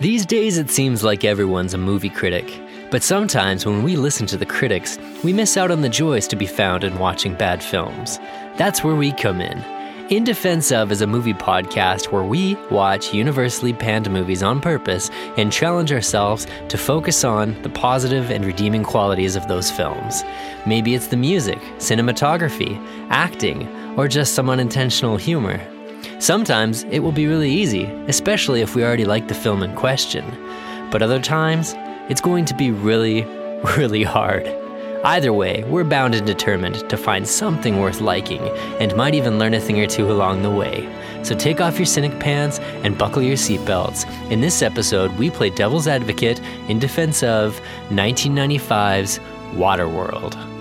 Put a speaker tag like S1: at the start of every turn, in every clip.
S1: These days, it seems like everyone's a movie critic. But sometimes when we listen to the critics, we miss out on the joys to be found in watching bad films. That's where we come in. In Defense of is a movie podcast where we watch universally panned movies on purpose and challenge ourselves to focus on the positive and redeeming qualities of those films. Maybe it's the music, cinematography, acting, or just some unintentional humor. Sometimes it will be really easy, especially if we already like the film in question. But other times, it's going to be really, really hard. Either way, we're bound and determined to find something worth liking and might even learn a thing or two along the way. So take off your cynic pants and buckle your seatbelts. In this episode, we play devil's advocate in defense of 1995's Waterworld.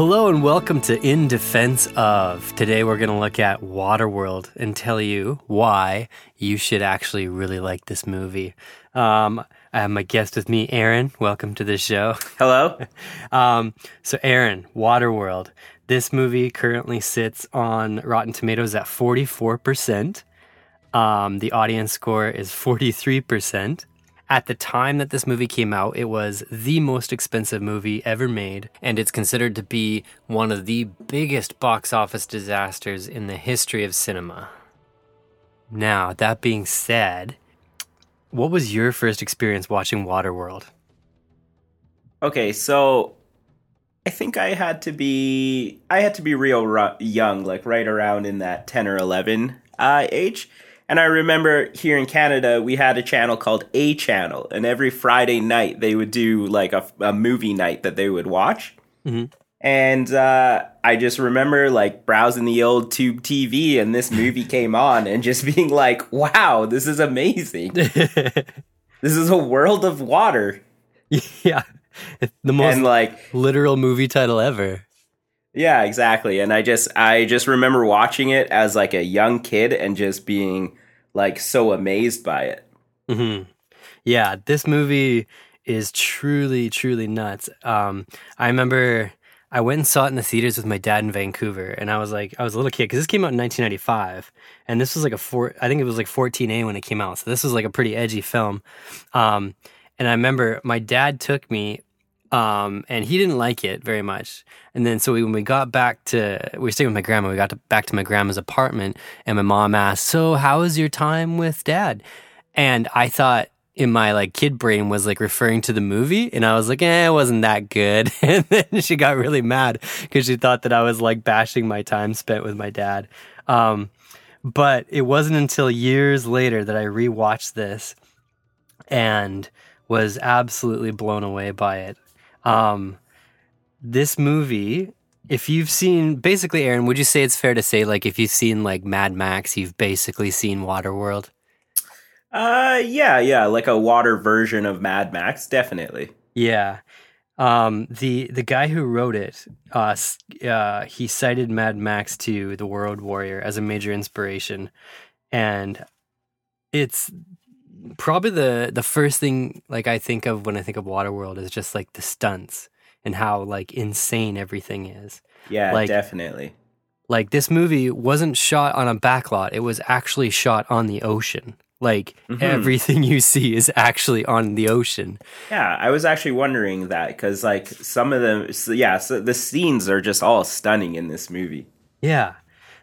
S1: Hello and welcome to In Defense of. Today we're going to look at Waterworld and tell you why you should actually really like this movie. Um, I have my guest with me, Aaron. Welcome to the show.
S2: Hello.
S1: um, so, Aaron, Waterworld. This movie currently sits on Rotten Tomatoes at 44%. Um, the audience score is 43%. At the time that this movie came out, it was the most expensive movie ever made, and it's considered to be one of the biggest box office disasters in the history of cinema. Now, that being said, what was your first experience watching Waterworld?
S2: Okay, so I think I had to be I had to be real young, like right around in that 10 or 11 uh, age. And I remember here in Canada, we had a channel called A Channel, and every Friday night they would do like a, a movie night that they would watch.
S1: Mm-hmm.
S2: And uh, I just remember like browsing the old tube TV, and this movie came on, and just being like, "Wow, this is amazing! this is a world of water."
S1: Yeah, the most
S2: and like
S1: literal movie title ever.
S2: Yeah, exactly. And I just I just remember watching it as like a young kid and just being like so amazed by it.
S1: Mm-hmm. Yeah, this movie is truly truly nuts. Um, I remember I went and saw it in the theaters with my dad in Vancouver, and I was like, I was a little kid because this came out in 1995, and this was like a four, I think it was like 14A when it came out, so this was like a pretty edgy film. Um, and I remember my dad took me, um, and he didn't like it very much. And then so we, when we got back to, we were staying with my grandma. We got to, back to my grandma's apartment, and my mom asked, "So how was your time with dad?" And I thought in my like kid brain was like referring to the movie and I was like, eh, it wasn't that good. And then she got really mad because she thought that I was like bashing my time spent with my dad. Um, but it wasn't until years later that I rewatched this and was absolutely blown away by it. Um, this movie, if you've seen basically, Aaron, would you say it's fair to say like if you've seen like Mad Max, you've basically seen Waterworld?
S2: Uh, yeah, yeah, like a water version of Mad Max, definitely.
S1: Yeah. Um, the the guy who wrote it, uh, uh, he cited Mad Max 2: The Road Warrior, as a major inspiration, and it's probably the the first thing like I think of when I think of Waterworld is just like the stunts and how like insane everything is.
S2: Yeah,
S1: Like-
S2: definitely.
S1: Like this movie wasn't shot on a backlot; it was actually shot on the ocean. Like
S2: Mhm.
S1: everything you see is actually on the ocean.
S2: Yeah, I was actually wondering that because like some of them, so yeah, so the scenes are just all stunning in this movie.
S1: Yeah.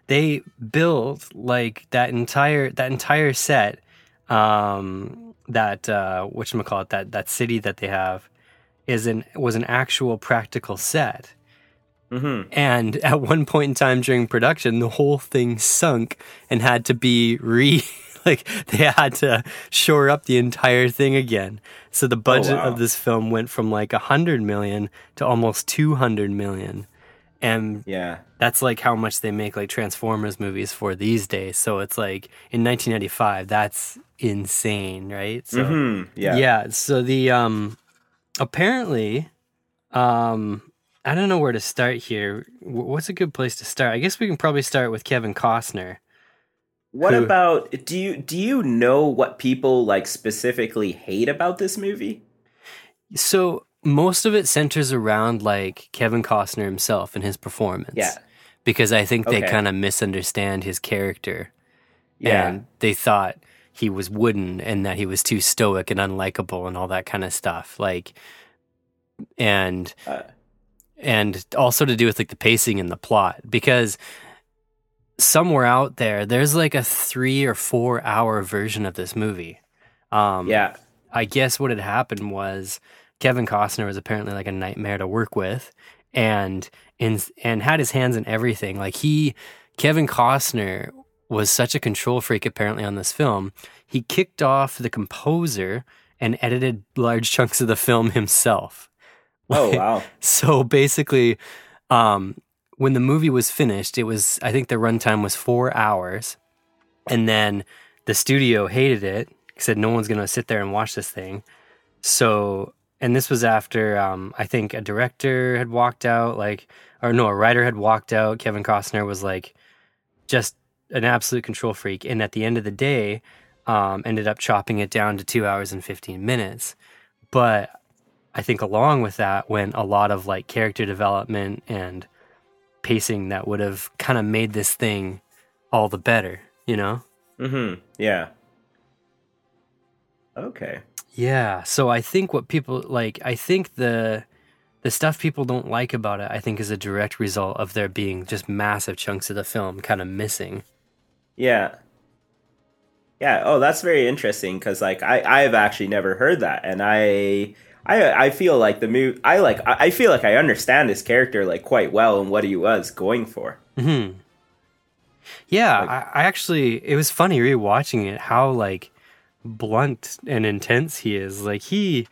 S1: They built like that entire that entire set um that uh which call it that that city that they have is an was an actual practical set.
S2: hmm
S1: And at one point in time during production, the whole thing sunk and had to be re like they had to shore up the entire thing again. So the budget
S2: wow.
S1: of this film went from like a hundred million to almost two hundred million. And
S2: Yeah,
S1: that's like how much they make like Transformers movies for these days. So it's like in 1995, that's insane, right? So
S2: hmm yeah,
S1: yeah. So the um apparently um I don't know where to start here. What's a good place to start? I guess we can probably start with Kevin Costner.
S2: What
S1: Who-
S2: about do you do you know what people like specifically hate about this movie?
S1: So most of it centers around like Kevin Costner himself and his performance.
S2: Yeah.
S1: Because I think they
S2: Okay.
S1: kind of misunderstand his character.
S2: Yeah,
S1: And they thought he was wooden and that he was too stoic and unlikable and all that kind of stuff. Like, and
S2: Uh,
S1: and also to do with like the pacing and the plot because somewhere out there there's like a three or four hour version of this movie. Um,
S2: yeah.
S1: I guess what had happened was Kevin Costner was apparently like a nightmare to work with, and and and had his hands in everything. Like he, Kevin Costner was such a control freak apparently on this film. He kicked off the composer and edited large chunks of the film himself.
S2: Oh wow.
S1: So basically, um, when the movie was finished, it was I think the runtime was four hours, and then the studio hated it. Said no one's gonna sit there and watch this thing. So, and this was after um, I think a director had walked out, like, or no, a writer had walked out. Kevin Costner was like just an absolute control freak, and at the end of the day, um, ended up chopping it down to two hours and fifteen minutes. But I think along with that went a lot of like character development and pacing that would have kind of made this thing all the better, you know?
S2: Mm-hmm. Yeah. Okay.
S1: Yeah. So I think what people like, I think the the stuff people don't like about it, I think, is a direct result of there being just massive chunks of the film kind of missing.
S2: Yeah. Yeah. Oh, that's very interesting because, like, I I've actually never heard that, and I I I feel like the move I like. I I feel like I understand his character like quite well and what he was going for.
S1: Hmm. Yeah,
S2: Like-
S1: I, I actually it was funny rewatching it how like blunt and intense he is. Like he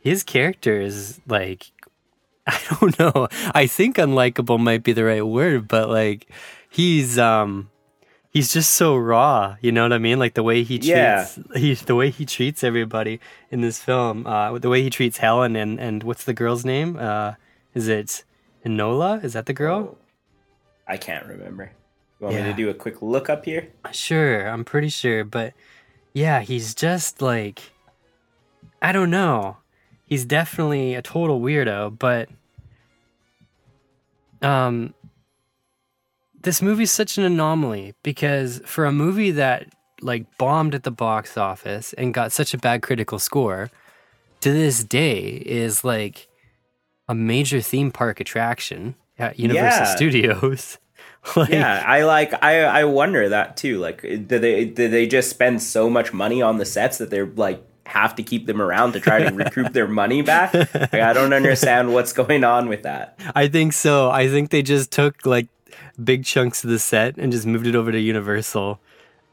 S1: his character is like I don't know. I think unlikable might be the right word, but like he's um he's just so raw, you know what I mean? Like the way he treats
S2: Yeah.
S1: he the way he treats everybody in this film, uh the way he treats Helen and and what's the girl's name? Uh is it Enola? Is that the girl?
S2: I can't remember. You want me to do a quick look up here?
S1: Sure, I'm pretty sure, but yeah, he's just like I don't know. He's definitely a total weirdo, but um this movie's such an anomaly because for a movie that like bombed at the box office and got such a bad critical score to this day is like a major theme park attraction at Universal
S2: Yeah.
S1: Studios. like,
S2: yeah, I like. I I wonder that too. Like, did they did they just spend so much money on the sets that they're like have to keep them around to try to recoup their money back? Like, I don't understand what's going on with that.
S1: I think so. I think they just took like big chunks of the set and just moved it over to Universal.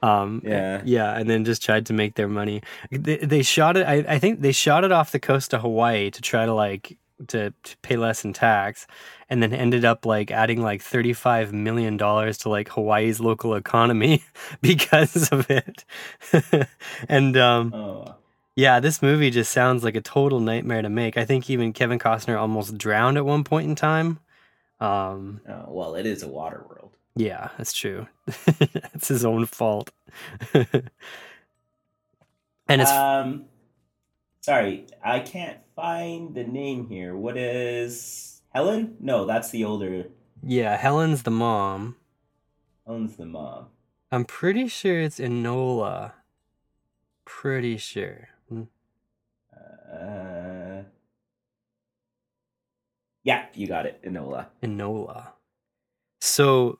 S1: Um,
S2: Yeah.
S1: yeah, and then just tried to make their money. They, they shot it. I, I think they shot it off the coast of Hawaii to try to like to, to pay less in tax, and then ended up like adding like thirty five million dollars to like Hawaii's local economy because of it. and um,
S2: Oh,
S1: yeah, this movie just sounds like a total nightmare to make. I think even Kevin Costner almost drowned at one point in time. Um,
S2: oh well, it is a water world.
S1: yeah, that's true. it's his own fault. and it's
S2: um, sorry, I can't find the name here. What is Helen? No, that's the older.
S1: yeah, Helen's the mom.
S2: Helen's the mom.
S1: I'm pretty sure it's Enola. Pretty sure. Mm,
S2: Uh, yeah, you got it, Enola.
S1: Enola. So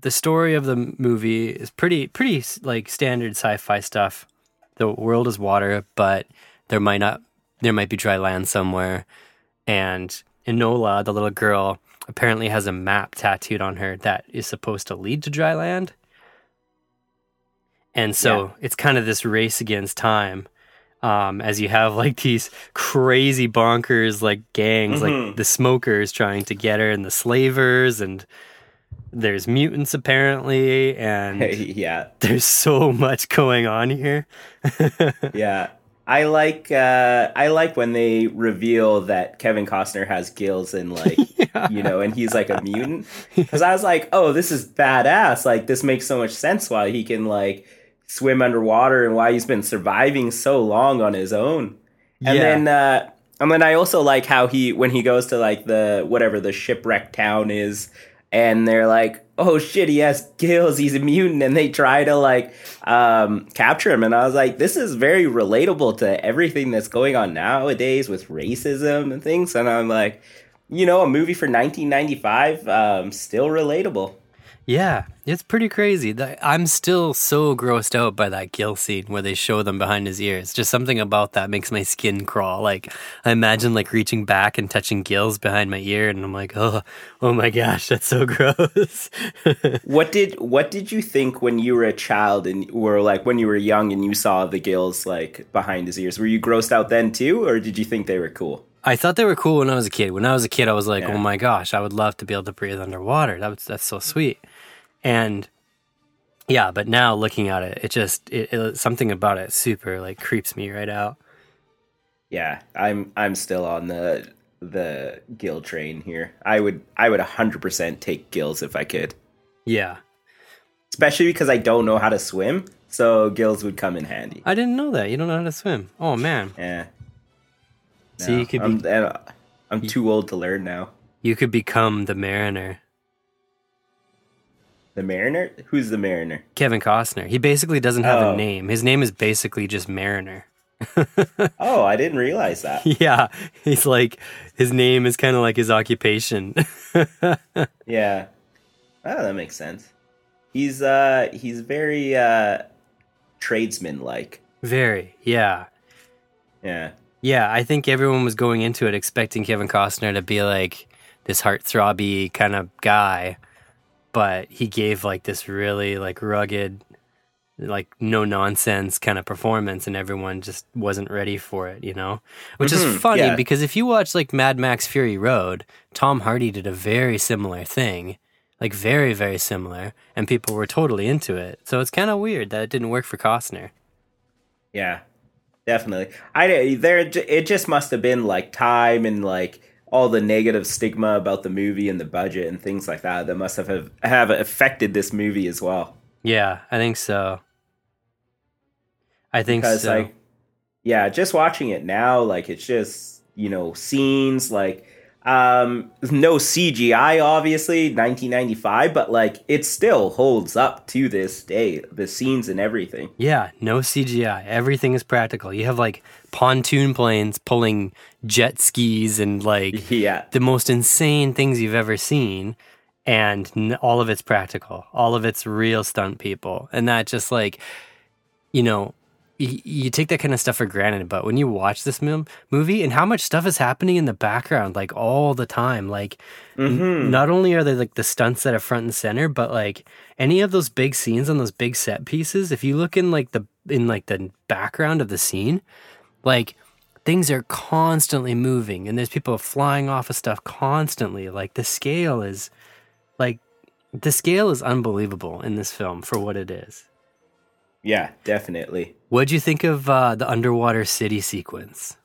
S1: the story of the movie is pretty pretty like standard sci-fi stuff. The world is water, but there might not there might be dry land somewhere. And Enola, the little girl, apparently has a map tattooed on her that is supposed to lead to dry land. And so
S2: Yeah.
S1: it's kind of this race against time. Um, as you have like these crazy bonkers like gangs, like
S2: Mhm.
S1: the smokers trying to get her and the slavers and there's mutants apparently and
S2: yeah,
S1: there's so much going on here.
S2: yeah. I like uh, I like when they reveal that Kevin Costner has gills and like you know, and he's like a mutant. Because I was like, oh, this is badass. Like this makes so much sense why he can like swim underwater and why he's been surviving so long on his own. And
S1: Yeah.
S2: then uh, and then I also like how he when he goes to like the whatever the shipwreck town is, and they're like, oh shit, he has gills, he's a mutant, and they try to like um, capture him. And I was like, this is very relatable to everything that's going on nowadays with racism and things. And I'm like, you know, a movie for 1995, um, still relatable.
S1: Yeah, it's pretty crazy. I'm still so grossed out by that Gill scene where they show them behind his ears. Just something about that makes my skin crawl. Like I imagine like reaching back and touching gills behind my ear, and I'm like, oh, oh my gosh, that's so gross.
S2: what did what did you think when you were a child and were like when you were young and you saw the gills like behind his ears? Were you grossed out then too, or did you think they were cool?
S1: I thought they were cool when I was a kid. When I was a kid, I was like, yeah. "Oh my gosh, I would love to be able to breathe underwater. That was, that's so sweet." And yeah, but now looking at it, it just it, it, something about it super like creeps me right out.
S2: Yeah, I'm I'm still on the the gill train here. I would I would 100% take gills if I could.
S1: Yeah.
S2: Especially because I don't know how to swim, so gills would come in handy.
S1: I didn't know that. You don't know how to swim. Oh man.
S2: Yeah.
S1: So you could be uh,
S2: I'm, I'm too old to learn now.
S1: You could become the mariner.
S2: The Mariner? Who's the Mariner?
S1: Kevin Costner. He basically doesn't have oh. a name. His name is basically just Mariner.
S2: oh, I didn't realize that.
S1: Yeah, he's like his name is kind of like his occupation.
S2: yeah. Oh, that makes sense. He's uh he's very uh tradesman like.
S1: Very. Yeah.
S2: Yeah.
S1: Yeah, I think everyone was going into it expecting Kevin Costner to be like this heartthrobby kind of guy but he gave like this really like rugged like no nonsense kind of performance and everyone just wasn't ready for it you know? Which mm-hmm, is funny yeah. because if you watch like mad max fury road tom hardy did a very similar thing like very very similar and people were totally into it. So it's kind of weird that it didn't work for costner.
S2: Yeah definitely. I there it just must have been like time and like all the negative stigma about the movie and the budget and things like that that must have have affected this movie as well.
S1: Yeah, I think so. I think because, so.
S2: Like, yeah, just watching it now, like it's just you know scenes like um, no CGI, obviously, 1995, but like it still holds up to this day. The scenes and everything.
S1: Yeah, no CGI. Everything is practical. You have like pontoon planes pulling jet skis and like
S2: yeah.
S1: the most insane things you've ever seen. And all of it's practical. All of it's real stunt people. And that just like, you know, you, take that kind of stuff for granted, but when you watch this movie and how much stuff is happening in the background, like all the time, like mm-hmm. n- not only are they like the stunts that are front and center, but like any of those big scenes on those big set pieces, if you look in like the in like the background of the scene, like things are constantly moving and there's people flying off of stuff constantly. Like the scale is like the scale is unbelievable in this film for what it is.
S2: Yeah, definitely.
S1: What'd you think of uh, the underwater city sequence?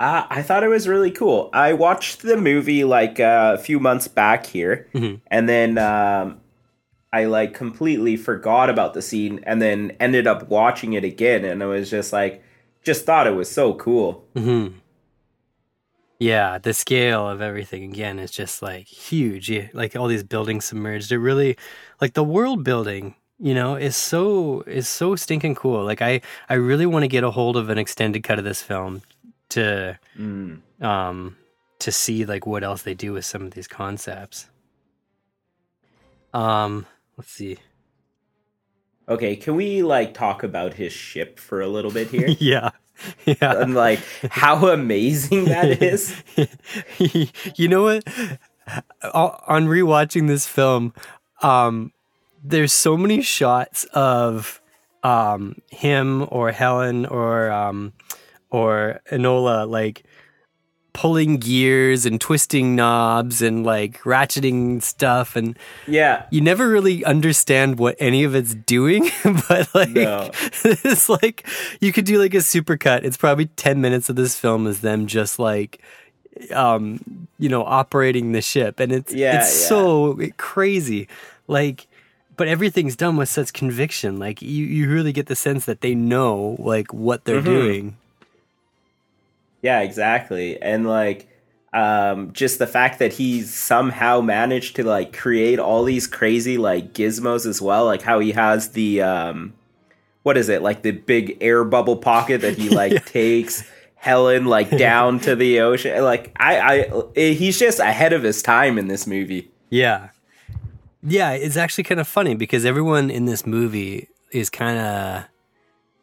S2: Uh, I thought it was really cool. I watched the movie like uh, a few months back here, mm-hmm. and then um, I like completely forgot about the scene, and then ended up watching it again, and I was just like, just thought it was so cool.
S1: Mm-hmm. Yeah, the scale of everything again is just like huge. Like all these buildings submerged. It really, like the world building you know is so is so stinking cool like i i really want to get a hold of an extended cut of this film to mm. um to see like what else they do with some of these concepts um let's see
S2: okay can we like talk about his ship for a little bit here?
S1: Yeah. Yeah.
S2: And like how amazing that is.
S1: You know what? On rewatching this film um there's so many shots of um, him or Helen or um, or Enola like pulling gears and twisting knobs and like ratcheting stuff and
S2: yeah
S1: you never really understand what any of it's doing but like no. it's like you could do like a supercut it's probably 10 minutes of this film is them just like um you know operating the ship and it's yeah, it's yeah. so crazy like but everything's done with such conviction. Like you, you really get the sense that they know like what they're mm-hmm. doing.
S2: Yeah, exactly. And like um, just the fact that he somehow managed to like create all these crazy like gizmos as well, like how he has the um, what is it like the big air bubble pocket that he like takes Helen like down to the ocean. Like I, I, he's just ahead of his time in this movie.
S1: Yeah, yeah. It's actually kind of funny because everyone in this movie is kind of.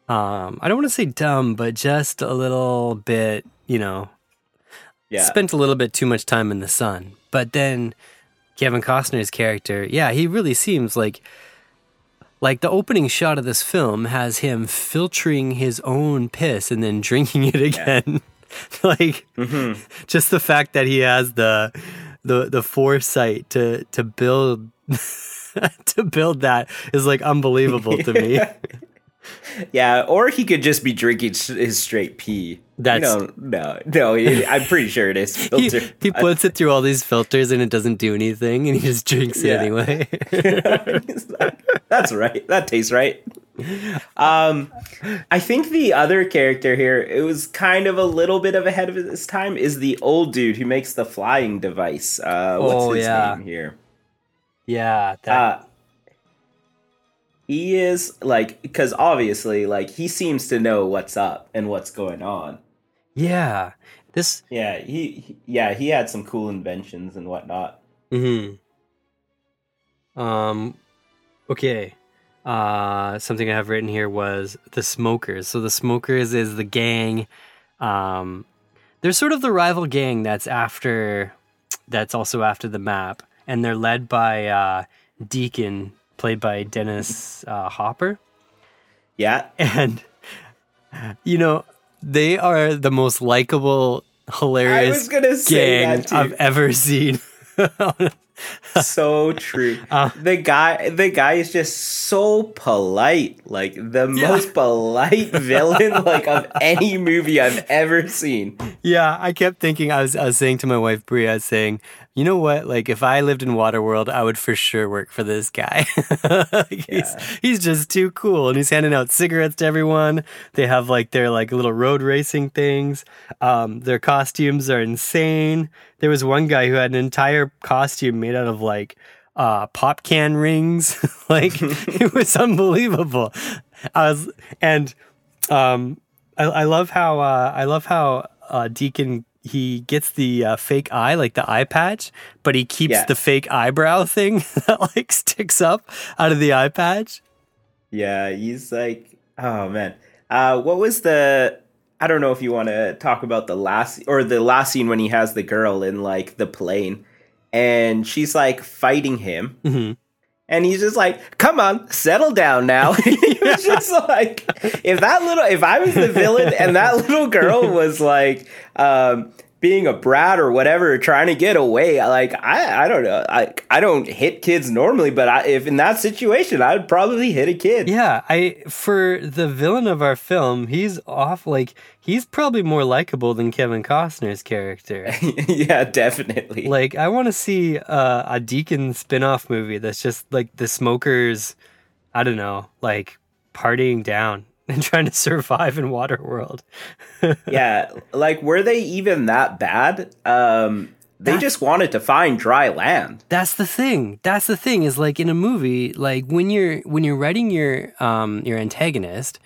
S1: Um, I don't want to say dumb, but just a little bit, you know,
S2: Yeah,
S1: spent a little bit too much time in the sun. But then Kevin Costner's character, yeah, he really seems like like the opening shot of this film has him filtering his own piss and then drinking it again. like just the fact that he has the the the foresight to to build to build that is like unbelievable to me.
S2: Yeah. Or he could just be drinking his straight pee.
S1: That's-
S2: no, no, no. I'm pretty sure it is
S1: He,
S2: filtered.
S1: he puts it through all these filters and it doesn't do anything and he just drinks it
S2: Yeah.
S1: anyway.
S2: Like, That's right. That tastes right. Um, I think the other character here, it was kind of a little bit of ahead of his time, is the old dude who makes the flying device. Uh, what's
S1: Oh,
S2: his
S1: yeah.
S2: name here?
S1: yeah, that
S2: Uh, he is like because obviously, like he seems to know what's up and what's going on.
S1: Yeah. This
S2: Yeah, he, yeah he had some cool inventions and whatnot.
S1: hmm Um okay. Uh something I have written here was the smokers. So the smokers is the gang um they're sort of the rival gang that's after that's also after the map and they're led by uh Deacon played by Dennis uh, Hopper
S2: Yeah,
S1: and you know they are the most likable hilarious
S2: I was gonna say
S1: gang. I've ever seen.
S2: so true.
S1: Uh.
S2: the guy, the guy is just so polite, like the
S1: Yeah.
S2: most polite villain like of any movie I've ever seen.
S1: yeah, I kept thinking. I was I was saying to my wife Bria, I was saying, you know what? Like if I lived in Waterworld, I would for sure work for this guy. like, he's he's just too cool, and he's handing out cigarettes to everyone. They have like their like little road racing things. Um, their costumes are insane. There was one guy who had an entire costume made out of like uh, pop can rings. like it was unbelievable. I was and um, I, I love how uh, I love how uh, Deacon he gets the uh, fake eye, like the eye patch, but he keeps
S2: Yeah.
S1: the fake eyebrow thing that like sticks up out of the eye patch.
S2: Yeah, he's like, oh man. Uh, what was the? I don't know if you want to talk about the last or the last scene when he has the girl in like the plane, and she's like fighting him,
S1: Mhm.
S2: and he's just like, "Come on, settle down now." he was just like, if that little, if I was the villain and that little girl was like, um, being a brat or whatever, trying to get away, like I, I don't know, I, I don't hit kids normally, but I, if in that situation, I would probably hit a kid.
S1: Yeah, I for the villain of our film, he's off like he's probably more likable than Kevin Costner's character.
S2: yeah, definitely.
S1: like I want to see uh, a Deacon spin-off movie that's just like the smokers I don't know, like partying down and trying to survive in Waterworld.
S2: yeah, like were they even that bad? Um they
S1: That-
S2: just wanted to find dry land.
S1: That's the thing. That's the thing is like in a movie, like when you're when you're writing your um your antagonist,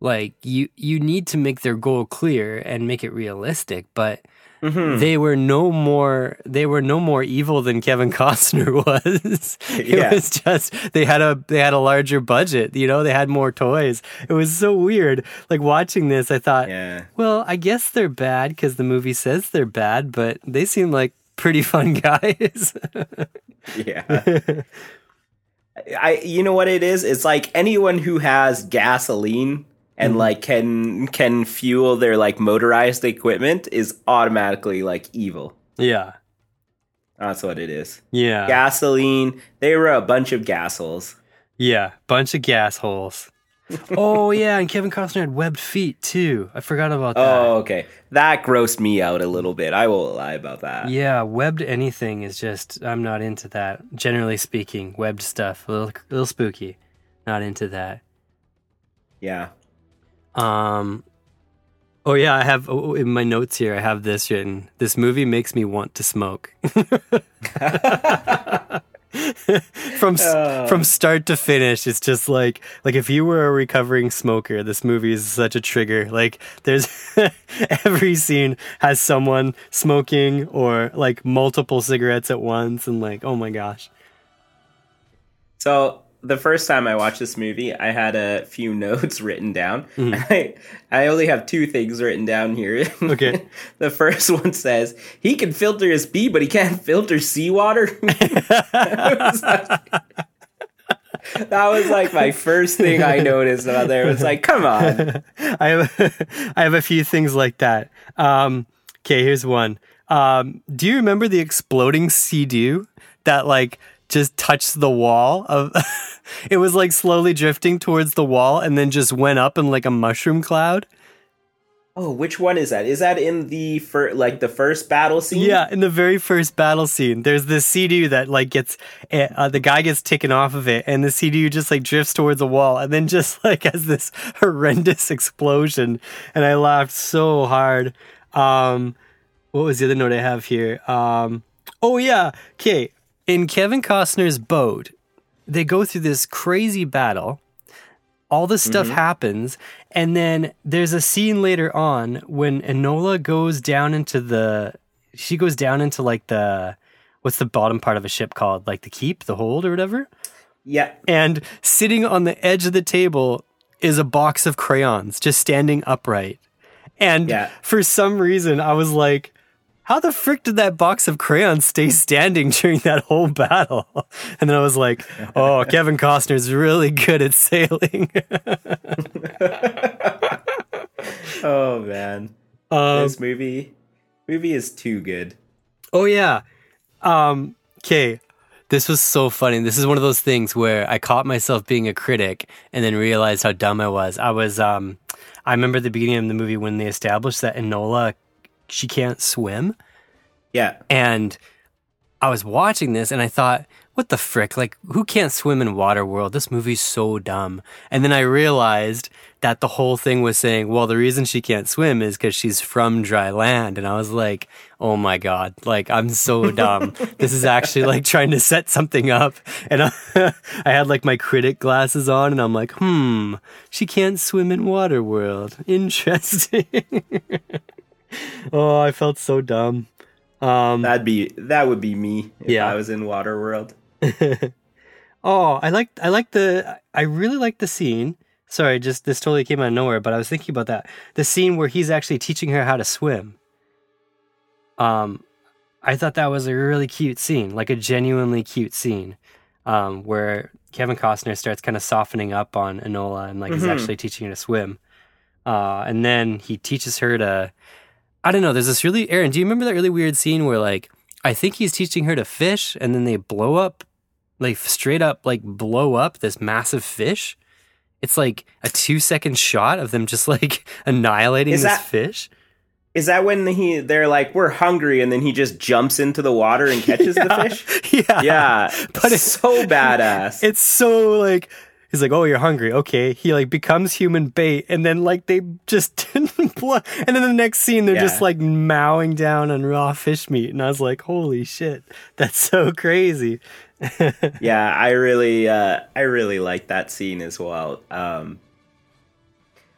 S1: like you you need to make their goal clear and make it realistic, but
S2: Mm-hmm.
S1: they were no more they were no more evil than Kevin Costner was. it
S2: Yeah.
S1: was just they had a they had a larger budget, you know, they had more toys. It was so weird. Like watching this, I thought,
S2: Yeah.
S1: well, I guess they're bad because the movie says they're bad, but they seem like pretty fun guys.
S2: Yeah. I you know what it is? It's like anyone who has gasoline and
S1: Mm-hmm.
S2: like can can fuel their like motorized equipment is automatically like evil.
S1: yeah.
S2: That's what it is.
S1: Yeah.
S2: Gasoline, they were a bunch of gas holes.
S1: Yeah. Bunch of gas holes. oh yeah, and Kevin Costner had webbed feet too. I forgot about that.
S2: Oh, okay. That grossed me out a little bit. I won't lie about that.
S1: Yeah, webbed anything is just I'm not into that. Generally speaking, webbed stuff a little, a little spooky. Not into that.
S2: Yeah.
S1: Um Oh yeah, I have oh, in my notes here. I have this written. This movie makes me want to smoke. from
S2: Oh.
S1: from start to finish, it's just like like if you were a recovering smoker, this movie is such a trigger. Like there's every scene has someone smoking or like multiple cigarettes at once, and like oh my gosh.
S2: So the first time I watched this movie, I had a few notes written down.
S1: Mm-hmm.
S2: I I only have two things written down here.
S1: Okay.
S2: the first one says he can filter his pee, but he can't filter seawater. that was like- that was like my first thing I noticed about there. It was like, come on.
S1: I have I have a few things like that. Um, okay, here's one. Um, do you remember the exploding sea-doo that like just touched the wall of? it was like slowly drifting towards the wall and then just went up in like a mushroom cloud.
S2: Oh, which one is that? Is that in the fir- like the first battle scene?
S1: Yeah, in the very first battle scene, there's this sea-doo that like gets eh, uh, the guy gets taken off of it, and the sea-doo just like drifts towards the wall, and then just like has this horrendous explosion, and I laughed so hard. Um, what was the other note I have here? Um, oh yeah, okay. In Kevin Costner's boat, they go through this crazy battle. All this stuff mm-hmm. happens, and then there's a scene later on when Enola goes down into the. She goes down into like the. What's the bottom part of a ship called? Like the keep, the hold, or whatever?
S2: Yeah.
S1: And sitting on the edge of the table is a box of crayons just standing upright. And
S2: Yeah.
S1: for some reason, I was like, how the frick did that box of crayons stay standing during that whole battle? And then I was like, oh, Kevin Costner's really good at sailing.
S2: Oh man.
S1: um,
S2: this movie movie is too good.
S1: Oh yeah. Um okay. This was so funny. This is one of those things where I caught myself being a critic and then realized how dumb I was. I was um I remember the beginning of the movie when they established that Enola she can't swim
S2: Yeah.
S1: and I was watching this and I thought, what the frick? Like, who can't swim in Waterworld? This movie's so dumb. And then I realized that the whole thing was saying, well, the reason she can't swim is because she's from dry land. And I was like, oh my God, like, I'm so dumb. this is actually like trying to set something up. And I, I had like my critic glasses on and I'm like, hmm, she can't swim in Waterworld. Interesting. oh, I felt so dumb. Um,
S2: That'd be that would be me if
S1: Yeah.
S2: I was in Waterworld.
S1: Oh, I like I like the I really like the scene. Sorry, just this totally came out of nowhere, but I was thinking about that. The scene where he's actually teaching her how to swim. Um I thought that was a really cute scene, like a genuinely cute scene. Um where Kevin Costner starts kind of softening up on Enola and like he's
S2: Mhm.
S1: actually teaching her to swim. Uh and then he teaches her to I don't know, there's this really Aaron, do you remember that really weird scene where like I think he's teaching her to fish and then they blow up like straight up like blow up this massive fish. It's like a two second shot of them just like annihilating
S2: Is
S1: this
S2: that-
S1: fish.
S2: Is that when he they're like we're hungry and then he just jumps into the water and catches the fish?
S1: Yeah.
S2: Yeah,
S1: but
S2: it's so badass.
S1: It's so like he's like, Oh, you're hungry. Okay. He like becomes human bait and then like they just blow and then the next scene they're just like mowing down on raw fish meat. And I was like, Holy shit, that's so crazy.
S2: yeah, I really uh I really like that scene as well. Um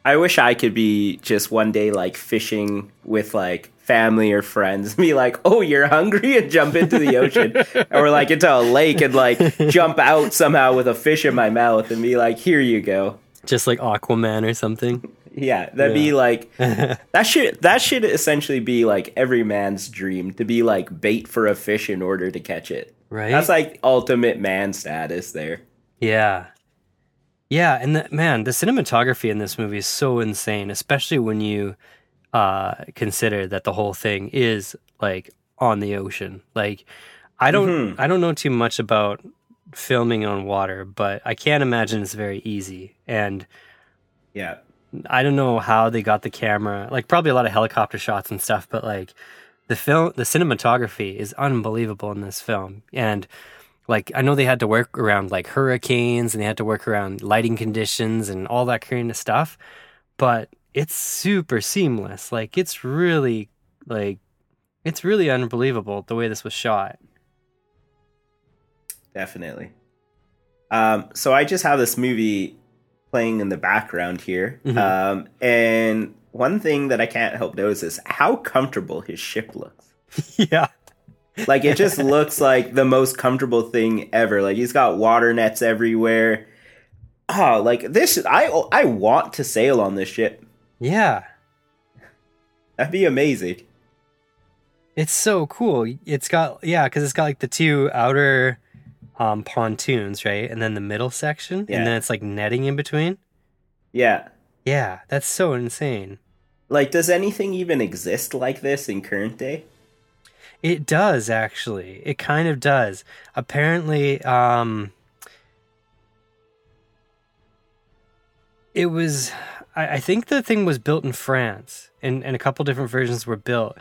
S2: I wish I could be just one day like fishing with like family or friends and be like, "Oh, you're hungry?" and jump into the ocean or like into a lake and like jump out somehow with a fish in my mouth and be like, "Here you go."
S1: Just like Aquaman or something.
S2: Yeah, that'd be like that should that should essentially be like every man's dream to be like bait for a fish in order to catch it.
S1: Right?
S2: That's like ultimate man status there.
S1: Yeah. Yeah, and the, man, the cinematography in this movie is so insane, especially when you uh, consider that the whole thing is like on the ocean. Like, I don't, I don't know too much about filming on water, but I can't imagine it's very easy. And
S2: Yeah.
S1: I don't know how they got the camera, like probably a lot of helicopter shots and stuff, but like the film, the cinematography is unbelievable in this film. And like, I know they had to work around like hurricanes and they had to work around lighting conditions and all that kind of stuff, but it's super seamless. Like it's really like it's really unbelievable the way this was shot.
S2: Definitely. Um, so I just have this movie playing in the background here,
S1: Mhm.
S2: um, and one thing that I can't help notice is how comfortable his ship looks.
S1: yeah.
S2: Like it just looks like the most comfortable thing ever. Like he's got water nets everywhere. Oh, like this! I I want to sail on this ship.
S1: Yeah.
S2: That'd be amazing.
S1: It's so cool. It's got yeah, because it's got like the two outer um, pontoons, right, and then the middle section,
S2: Yeah.
S1: and then it's like netting in between.
S2: Yeah.
S1: Yeah, that's so insane.
S2: Like, does anything even exist like this in current day?
S1: It does actually. It kind of does. Apparently, um, it was. I, I think the thing was built in France, and and a couple different versions were built.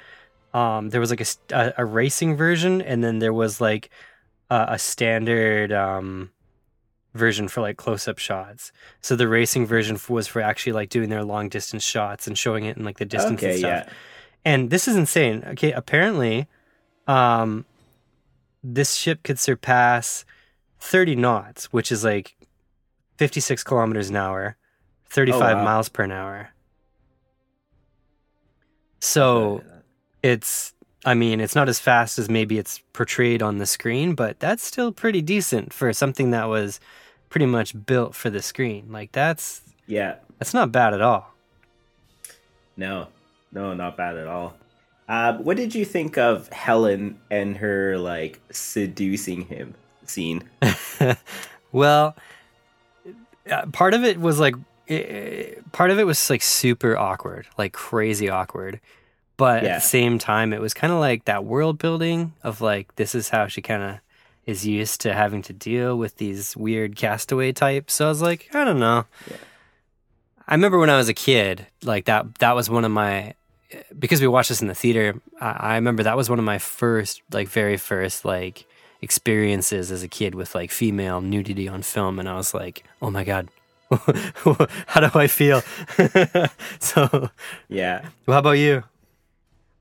S1: Um, there was like a, a a racing version, and then there was like a, a standard um version for like close up shots. So the racing version was for actually like doing their long distance shots and showing it in like the distance and stuff
S2: yeah.
S1: and this is insane okay apparently um this ship could surpass 30 knots which is like 56 kilometers an hour 35
S2: Oh, wow.
S1: miles per hour so it's i mean it's not as fast as maybe it's portrayed on the screen but that's still pretty decent for something that was pretty much built for the screen like that's
S2: yeah.
S1: that's not bad at all
S2: No, no, not bad at all. Uh, what did you think of Helen and her like seducing him scene?
S1: well, uh, part of it was like, eh, part of it was like super awkward, like crazy awkward. But
S2: Yeah.
S1: at the same time, it was kind of like that world building of like, this is how she kind of is used to having to deal with these weird castaway types. So I was like, I don't know.
S2: Yeah.
S1: I remember when I was a kid, like that, that was one of my, because we watched this in the theater. I, I remember that was one of my first, like very first, like experiences as a kid with like female nudity on film. And I was like, oh my God, how do I feel? so,
S2: Yeah.
S1: how about you?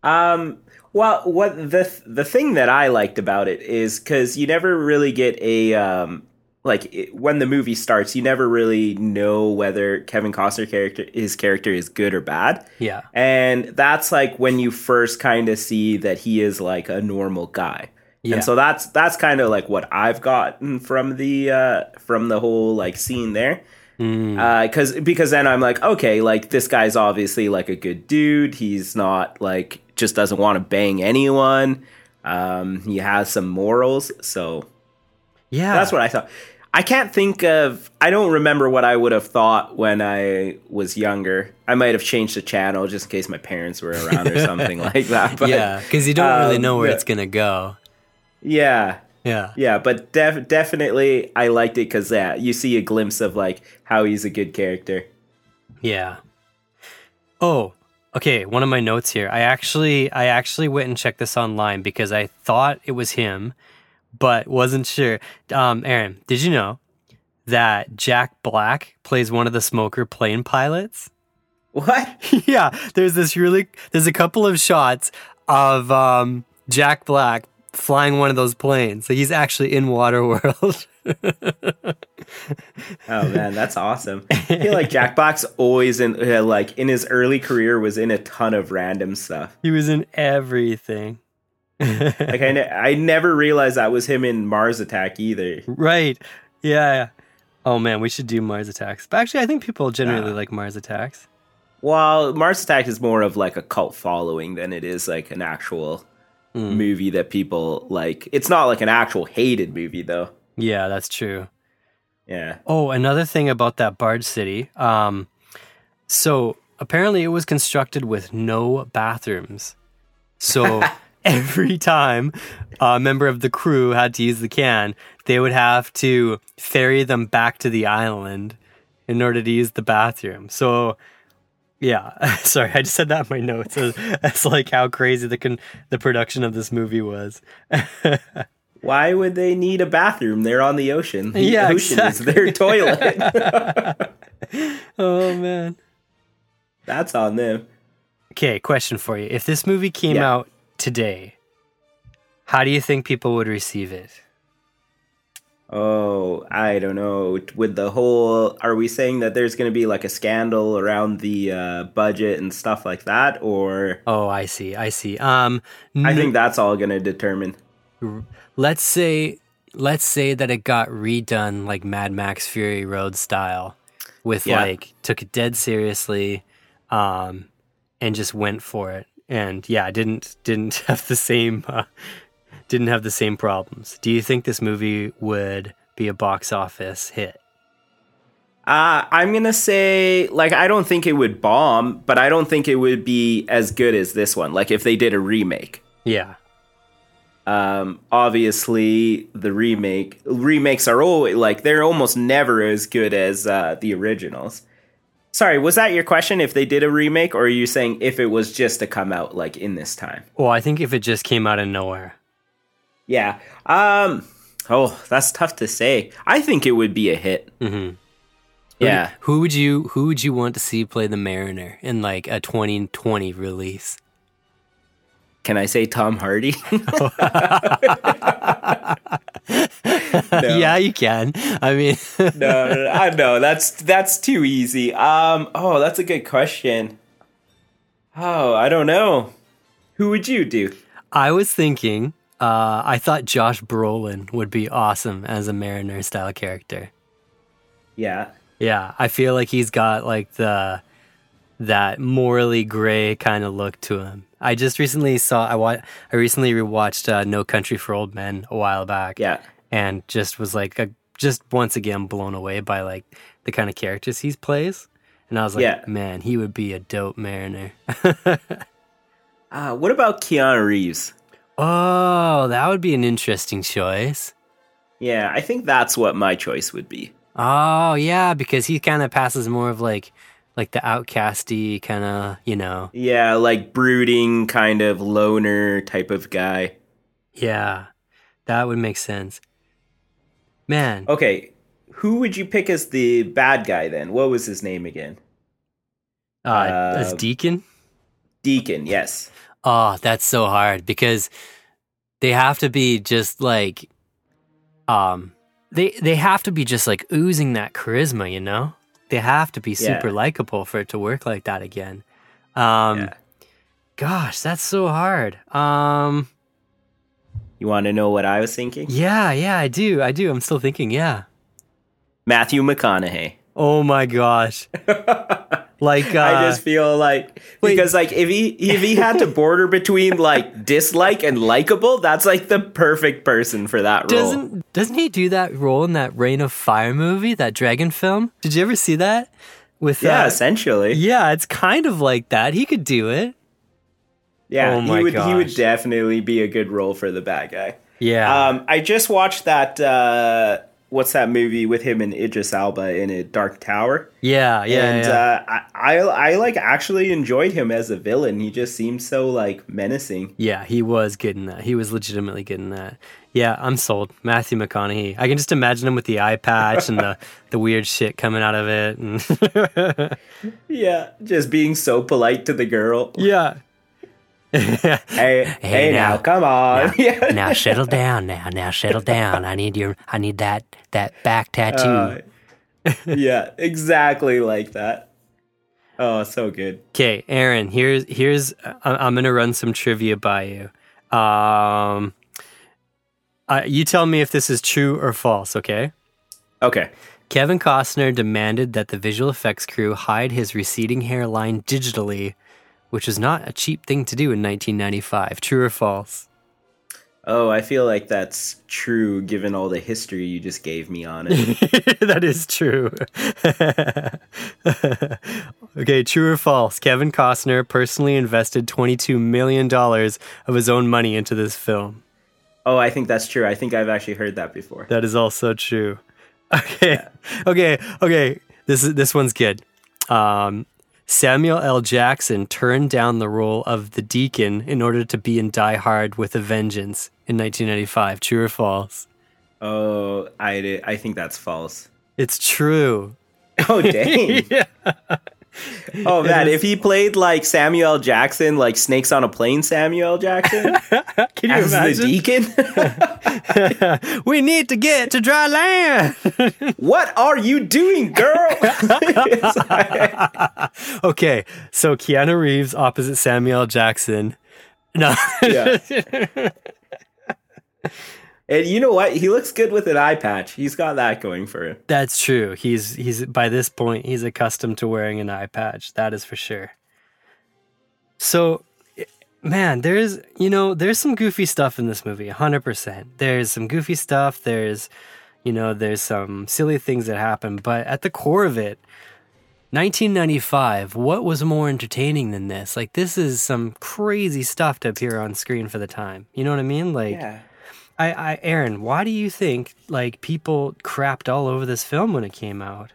S2: Um. Well, what the the thing that I liked about it is because you never really get a um like it, when the movie starts, you never really know whether Kevin Costner character his character is good or bad,
S1: Yeah.
S2: and that's like when you first kind of see that he is like a normal guy.
S1: Yeah.
S2: And so that's that's kind of like what I've gotten from the uh from the whole like scene there.
S1: Mm.
S2: Uh, cause because then I'm like, okay, like this guy's obviously like a good dude. He's not like just doesn't want to bang anyone. Um, he has some morals, so
S1: yeah.
S2: that's what I thought. I can't think of. I don't remember what I would have thought when I was younger. I might have changed the channel just in case my parents were around or something like that. But
S1: yeah. Because you don't really
S2: um,
S1: know where
S2: yeah.
S1: it's going to go.
S2: yeah,
S1: Yeah.
S2: yeah. But def- definitely, I liked it because yeah, you see a glimpse of like how he's a good character.
S1: Yeah. Oh, okay. One of my notes here. I actually, I actually went and checked this online because I thought it was him, but wasn't sure. Um, Aaron, did you know that Jack Black plays one of the smoker plane pilots?
S2: What?
S1: yeah, there's this really, there's a couple of shots of um, Jack Black flying one of those planes. So he's actually in Waterworld.
S2: Oh man, that's awesome. I feel like Jack Black's always in uh, like in his early career was in a ton of random stuff.
S1: he was in everything.
S2: Like I, ne- I never realized that was him in Mars Attack either.
S1: Right. Yeah. Oh man, we should do Mars Attacks. But actually, I think people generally like Mars Attacks.
S2: Well, Mars Attack is more of like a cult following than it is like an actual
S1: Mm.
S2: movie that people like. It's not like an actual hated movie though.
S1: Yeah, that's true.
S2: Yeah.
S1: Oh, another thing about that Barge City. Um, so apparently, it was constructed with no bathrooms. So every time a member of the crew had to use the can, they would have to ferry them back to the island in order to use the bathroom. So. Yeah, sorry, I just said that in my notes. As like how crazy the con- the production of this movie was.
S2: Why would they need a bathroom? They're on the ocean. The
S1: Yeah,
S2: ocean
S1: exactly.
S2: is their toilet.
S1: oh man.
S2: That's on them.
S1: Okay, question for you. If this movie came
S2: Yeah.
S1: out today, how do you think people would receive it?
S2: Oh, I don't know. With the whole, are we saying that there's going to be like a scandal around the uh, budget and stuff like that, or
S1: Oh, I see. I see. Um
S2: I
S1: n-
S2: think that's all going to determine.
S1: let's say let's say that it got redone like Mad Max Fury Road style with
S2: Yeah.
S1: like took it dead seriously um and just went for it. And yeah, didn't didn't have the same uh, didn't have the same problems. Do you think this movie would be a box office hit?
S2: Uh, I'm gonna say, like, I don't think it would bomb, but I don't think it would be as good as this one. Like, if they did a remake.
S1: Yeah.
S2: Um, obviously, the remake remakes are always like they're almost never as good as uh, the originals. Sorry, was that your question? If they did a remake, or are you saying if it was just to come out like in this time?
S1: Well, I think if it just came out of nowhere.
S2: Yeah. Um. Oh, that's tough to say. I think it would be a hit.
S1: Mhm.
S2: Yeah.
S1: Who would you who would you want to see play the Mariner in like a 2020 release?
S2: Can I say Tom Hardy?
S1: Yeah, you can. I mean,
S2: no, no, no, I know that's that's too easy. Um. Oh, that's a good question. Oh, I don't know. Who would you do?
S1: I was thinking, uh, I thought Josh Brolin would be awesome as a Mariner style character.
S2: Yeah.
S1: Yeah, I feel like he's got like the that morally gray kind of look to him. I just recently saw I wa- I recently rewatched uh, No Country for Old Men a while back.
S2: Yeah.
S1: and just was like a, just once again blown away by like the kind of characters he plays. And I was like,
S2: Yeah.
S1: man, he would be a dope Mariner.
S2: Uh, what about Keanu Reeves?
S1: Oh, that would be an interesting choice.
S2: Yeah, I think that's what my choice would be.
S1: Oh yeah, because he kind of passes more of like like the outcasty kind of, you know.
S2: Yeah, like brooding kind of loner type of guy.
S1: Yeah, that would make sense. Man,
S2: Okay, who would you pick as the bad guy then? What was his name again?
S1: uh, as
S2: uh,
S1: Deacon.
S2: Deacon, yes.
S1: Oh, that's so hard because they have to be just like um they they have to be just like oozing that charisma, you know? They have to be super
S2: Yeah.
S1: likable for it to work like that again. Um
S2: Yeah.
S1: gosh, that's so hard. Um
S2: You want to know what I was thinking?
S1: yeah, yeah, I do. I do. I'm still thinking, yeah.
S2: Matthew McConaughey.
S1: Oh my gosh. Like uh,
S2: I just feel like
S1: wait.
S2: because like if he if he had to border between like dislike and likable, that's like the perfect person for that role.
S1: doesn't doesn't he do that role in that Reign of Fire movie, that dragon film? Did you ever see that? With
S2: yeah,
S1: uh,
S2: essentially.
S1: Yeah, it's kind of like that. He could do it.
S2: Yeah,
S1: Oh
S2: he would he would definitely be a good role for the bad guy.
S1: Yeah.
S2: Um, I just watched that. Uh, what's that movie with him and Idris Elba in a Dark Tower?
S1: yeah, yeah,
S2: and
S1: yeah.
S2: Uh, I, I I like actually enjoyed him as a villain. He just seemed so like menacing.
S1: yeah, he was good in that. He was legitimately good in that. Yeah, I'm sold. Matthew McConaughey. I can just imagine him with the eye patch and the, the weird shit coming out of it. And
S2: Yeah, just being so polite to the girl.
S1: yeah.
S2: Hey, hey, now,
S1: now.
S2: come on. yeah.
S1: now settle down now. Now settle down. I need your I need that that back tattoo.
S2: Uh, yeah, exactly like that. Oh, so good.
S1: Okay, Aaron, here's here's I'm gonna run some trivia by you. Um, uh, you tell me if this is true or false. Okay.
S2: Okay.
S1: Kevin Costner demanded that the visual effects crew hide his receding hairline digitally, which is not a cheap thing to do in 1995. True or false?
S2: Oh, I feel like that's true given all the history you just gave me on it.
S1: that is true. okay, true or false? Kevin Costner personally invested $22 million of his own money into this film.
S2: oh, I think that's true. I think I've actually heard that before.
S1: That is also true. Okay, okay, okay. This is this one's good. Um, Samuel L. Jackson turned down the role of the Deacon in order to be in Die Hard with a Vengeance in 1995. True or false?
S2: Oh, I, I think that's false.
S1: It's true.
S2: Oh, dang.
S1: yeah.
S2: Oh man, if he played like Samuel Jackson, like Snakes on a Plane, Samuel Jackson
S1: Can you
S2: as the
S1: imagine?
S2: deacon.
S1: we need to get to dry land.
S2: what are you doing, girl?
S1: Okay, so Keanu Reeves opposite Samuel Jackson. No.
S2: Yeah. And you know what? He looks good with an eye patch. He's got that going for him.
S1: That's true. He's he's by this point he's accustomed to wearing an eye patch. That is for sure. So man, there's you know, there's some goofy stuff in this movie, 100%. There's some goofy stuff, there's you know, there's some silly things that happen, but at the core of it 1995, what was more entertaining than this? Like this is some crazy stuff to appear on screen for the time. You know what I mean? Like
S2: Yeah.
S1: I, I Aaron, why do you think like people crapped all over this film when it came out?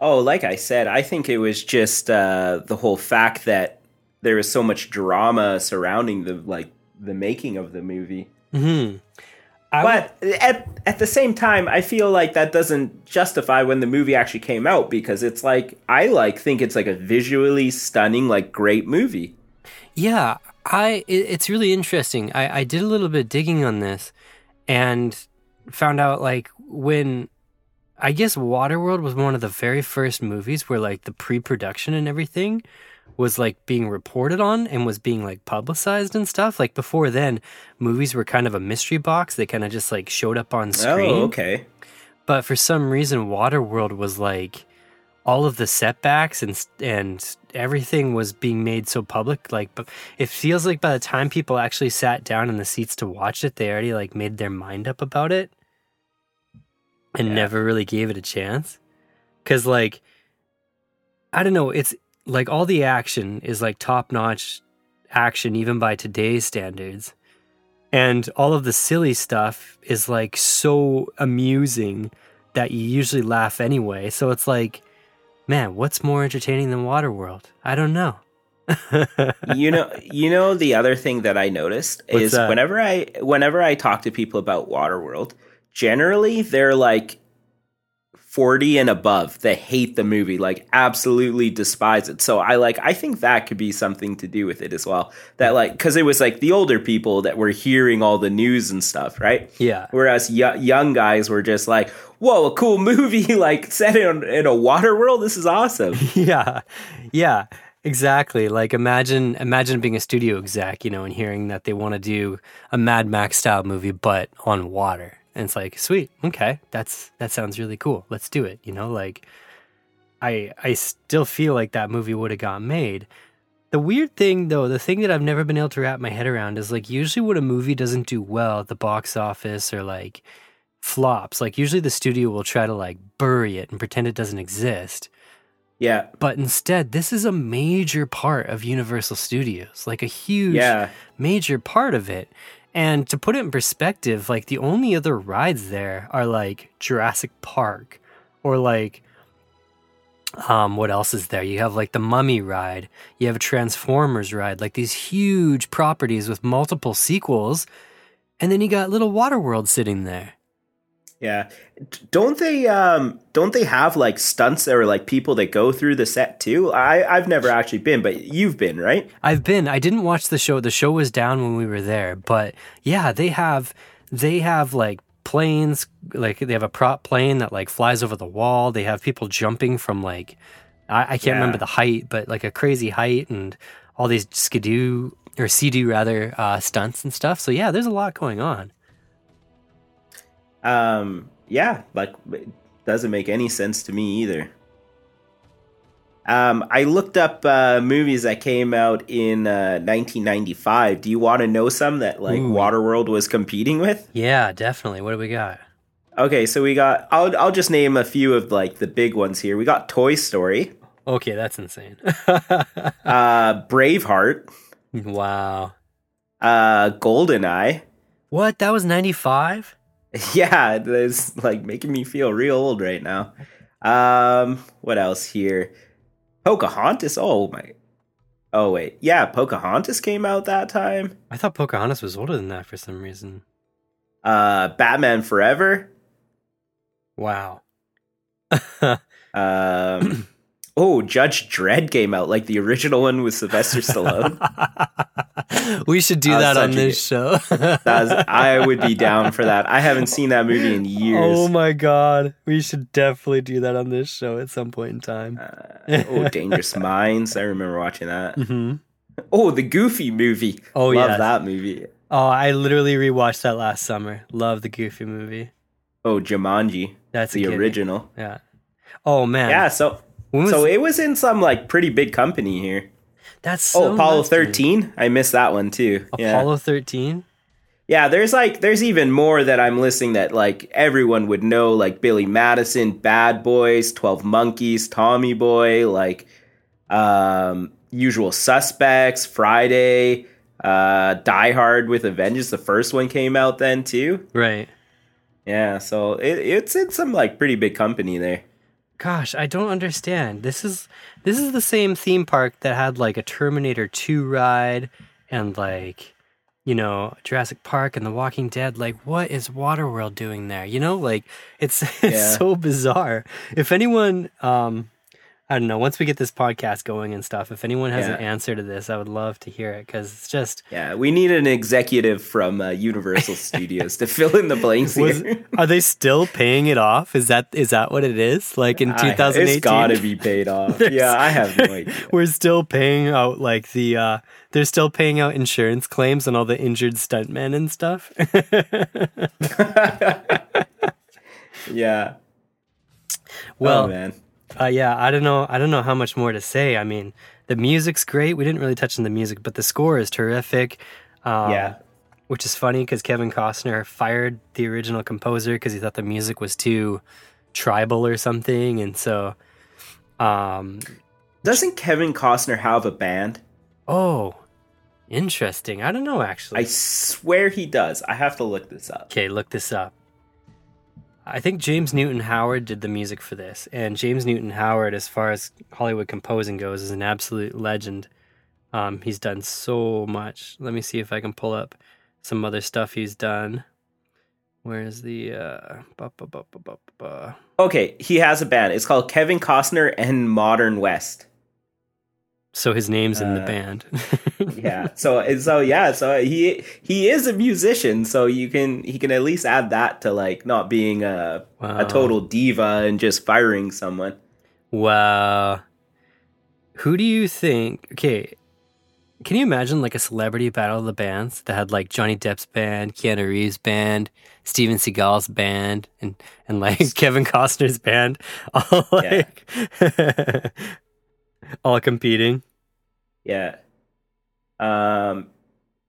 S2: Oh, like I said, I think it was just uh, the whole fact that there was so much drama surrounding the like the making of the movie.
S1: Hmm. I
S2: But at at the same time, I feel like that doesn't justify when the movie actually came out because it's like I like think it's like a visually stunning, like great movie.
S1: Yeah, I it, it's really interesting. I, I did a little bit digging on this and found out like when I guess Waterworld was one of the very first movies where like the pre-production and everything was like being reported on and was being like publicized and stuff. Like before then, movies were kind of a mystery box. They kind of just like showed up on oh, screen.
S2: Oh, okay.
S1: but for some reason waterworld was like all of the setbacks and and everything was being made so public like but it feels like by the time people actually sat down in the seats to watch it they already like made their mind up about it and
S2: Yeah.
S1: never really gave it a chance cuz like i don't know it's like all the action is like top notch action even by today's standards and all of the silly stuff is like so amusing that you usually laugh anyway. So it's like, man, what's more entertaining than Waterworld? I don't know.
S2: you know you know the other thing that I noticed
S1: What's
S2: is
S1: that?
S2: whenever I whenever I talk to people about Waterworld, generally they're like 40 and above that hate the movie, like absolutely despise it. So I like I think that could be something to do with it as well. That like cuz it was like the older people that were hearing all the news and stuff, right?
S1: yeah.
S2: Whereas y- young guys were just like, "Whoa, a cool movie like set in in a water world. This is awesome."
S1: yeah. Yeah. Exactly. Like imagine imagine being a studio exec, you know, and hearing that they want to do a Mad Max style movie but on water. And it's like, sweet, okay, that's that sounds really cool. Let's do it. You know, like I I still feel like that movie would have got made. The weird thing though, the thing that I've never been able to wrap my head around is like usually when a movie doesn't do well at the box office or like flops, like usually the studio will try to like bury it and pretend it doesn't exist.
S2: Yeah.
S1: But instead, this is a major part of Universal Studios, like a huge,
S2: Yeah.
S1: major part of it. And to put it in perspective, like the only other rides there are like Jurassic Park or like, um, what else is there? You have like the Mummy ride, you have a Transformers ride, like these huge properties with multiple sequels. And then you got little Waterworld sitting there.
S2: Yeah. Don't they um don't they have like stunts or like people that go through the set too? I I've never actually been, but you've been, right?
S1: I've been. I didn't watch the show. The show was down when we were there, but yeah, they have they have like planes, like they have a prop plane that like flies over the wall. They have people jumping from like I, I can't
S2: Yeah.
S1: remember the height, but like a crazy height and all these skidoo or sea rather uh, stunts and stuff. So yeah, there's a lot going on.
S2: Um yeah, like it doesn't make any sense to me either. Um, I looked up uh, movies that came out in uh, 1995. Do you want to know some that like
S1: Ooh.
S2: Waterworld was competing with?
S1: Yeah, definitely. What do we got?
S2: Okay, so we got. I'll I'll just name a few of like the big ones here. We got Toy Story,
S1: Okay, that's insane.
S2: uh, Braveheart,
S1: wow.
S2: uh, Goldeneye.
S1: What? That was 95?
S2: Yeah, it's like making me feel real old right now. Um, what else here? Pocahontas. Oh my. Oh wait, yeah, Pocahontas came out that time.
S1: I thought Pocahontas was older than that for some reason.
S2: Uh, Batman Forever.
S1: Wow.
S2: Um, Oh, Judge Dredd came out like the original one with Sylvester Stallone.
S1: we should do that, on this show.
S2: was, I would be down for that. I haven't seen that movie in years.
S1: Oh my god, we should definitely do that on this show at some point in time.
S2: Uh, oh, Dangerous Minds! I remember watching that. Mm-hmm. Oh, the Goofy movie. Oh yeah, love that movie.
S1: Oh, I literally rewatched that last summer. Love the Goofy movie.
S2: Oh, Jumanji. That's the original.
S1: Yeah. Oh man.
S2: Yeah. So was, so it was in some like pretty big company here.
S1: That's so
S2: oh Apollo thirteen. I missed that one too.
S1: Apollo thirteen.
S2: Yeah. yeah, there's like there's even more that I'm listing that like everyone would know, like Billy Madison, Bad Boys, Twelve Monkeys, Tommy Boy, like um, Usual Suspects, Friday, uh, Die Hard with a Vengeance. The first one came out then too.
S1: Right.
S2: Yeah, so it, it's in some like pretty big company there.
S1: Gosh, I don't understand. This is this is the same theme park that had like a Terminator 2 ride and like you know, Jurassic Park and The Walking Dead. Like, what is Waterworld doing there? You know, like it's it's yeah. so bizarre. If anyone um I don't know. Once we get this podcast going and stuff, if anyone has yeah. an answer to this, I would love to hear it because it's just
S2: yeah. We need an executive from uh, Universal Studios to fill in the blanks. Was,
S1: are they still paying it off? Is that is that what it is? Like in 2018,
S2: it's got to be paid off. yeah, I have no idea.
S1: We're still paying out like the uh, they're still paying out insurance claims on all the injured stuntmen and stuff.
S2: yeah.
S1: Well, oh, man uh, yeah, I don't know. I don't know how much more to say. I mean, the music's great. We didn't really touch on the music, but the score is terrific.
S2: Um, yeah,
S1: which is funny because Kevin Costner fired the original composer because he thought the music was too tribal or something, and so. Um,
S2: Doesn't Kevin Costner have a band?
S1: Oh, interesting. I don't know actually.
S2: I swear he does. I have to look this up.
S1: Okay, look this up. I think James Newton Howard did the music for this, and James Newton Howard, as far as Hollywood composing goes, is an absolute legend. Um, he's done so much. Let me see if I can pull up some other stuff he's done. Where's the uh,
S2: Okay, he has a band. It's called Kevin Costner and Modern West.
S1: So his name's in the uh, band.
S2: yeah. So so yeah. So he he is a musician. So you can he can at least add that to like not being a wow. a total diva and just firing someone.
S1: Wow. Who do you think? Okay, can you imagine like a celebrity battle of the bands that had like Johnny Depp's band, Keanu Reeves' band, Steven Seagal's band, and and like Kevin Costner's band, all like. All competing.
S2: Yeah. Um,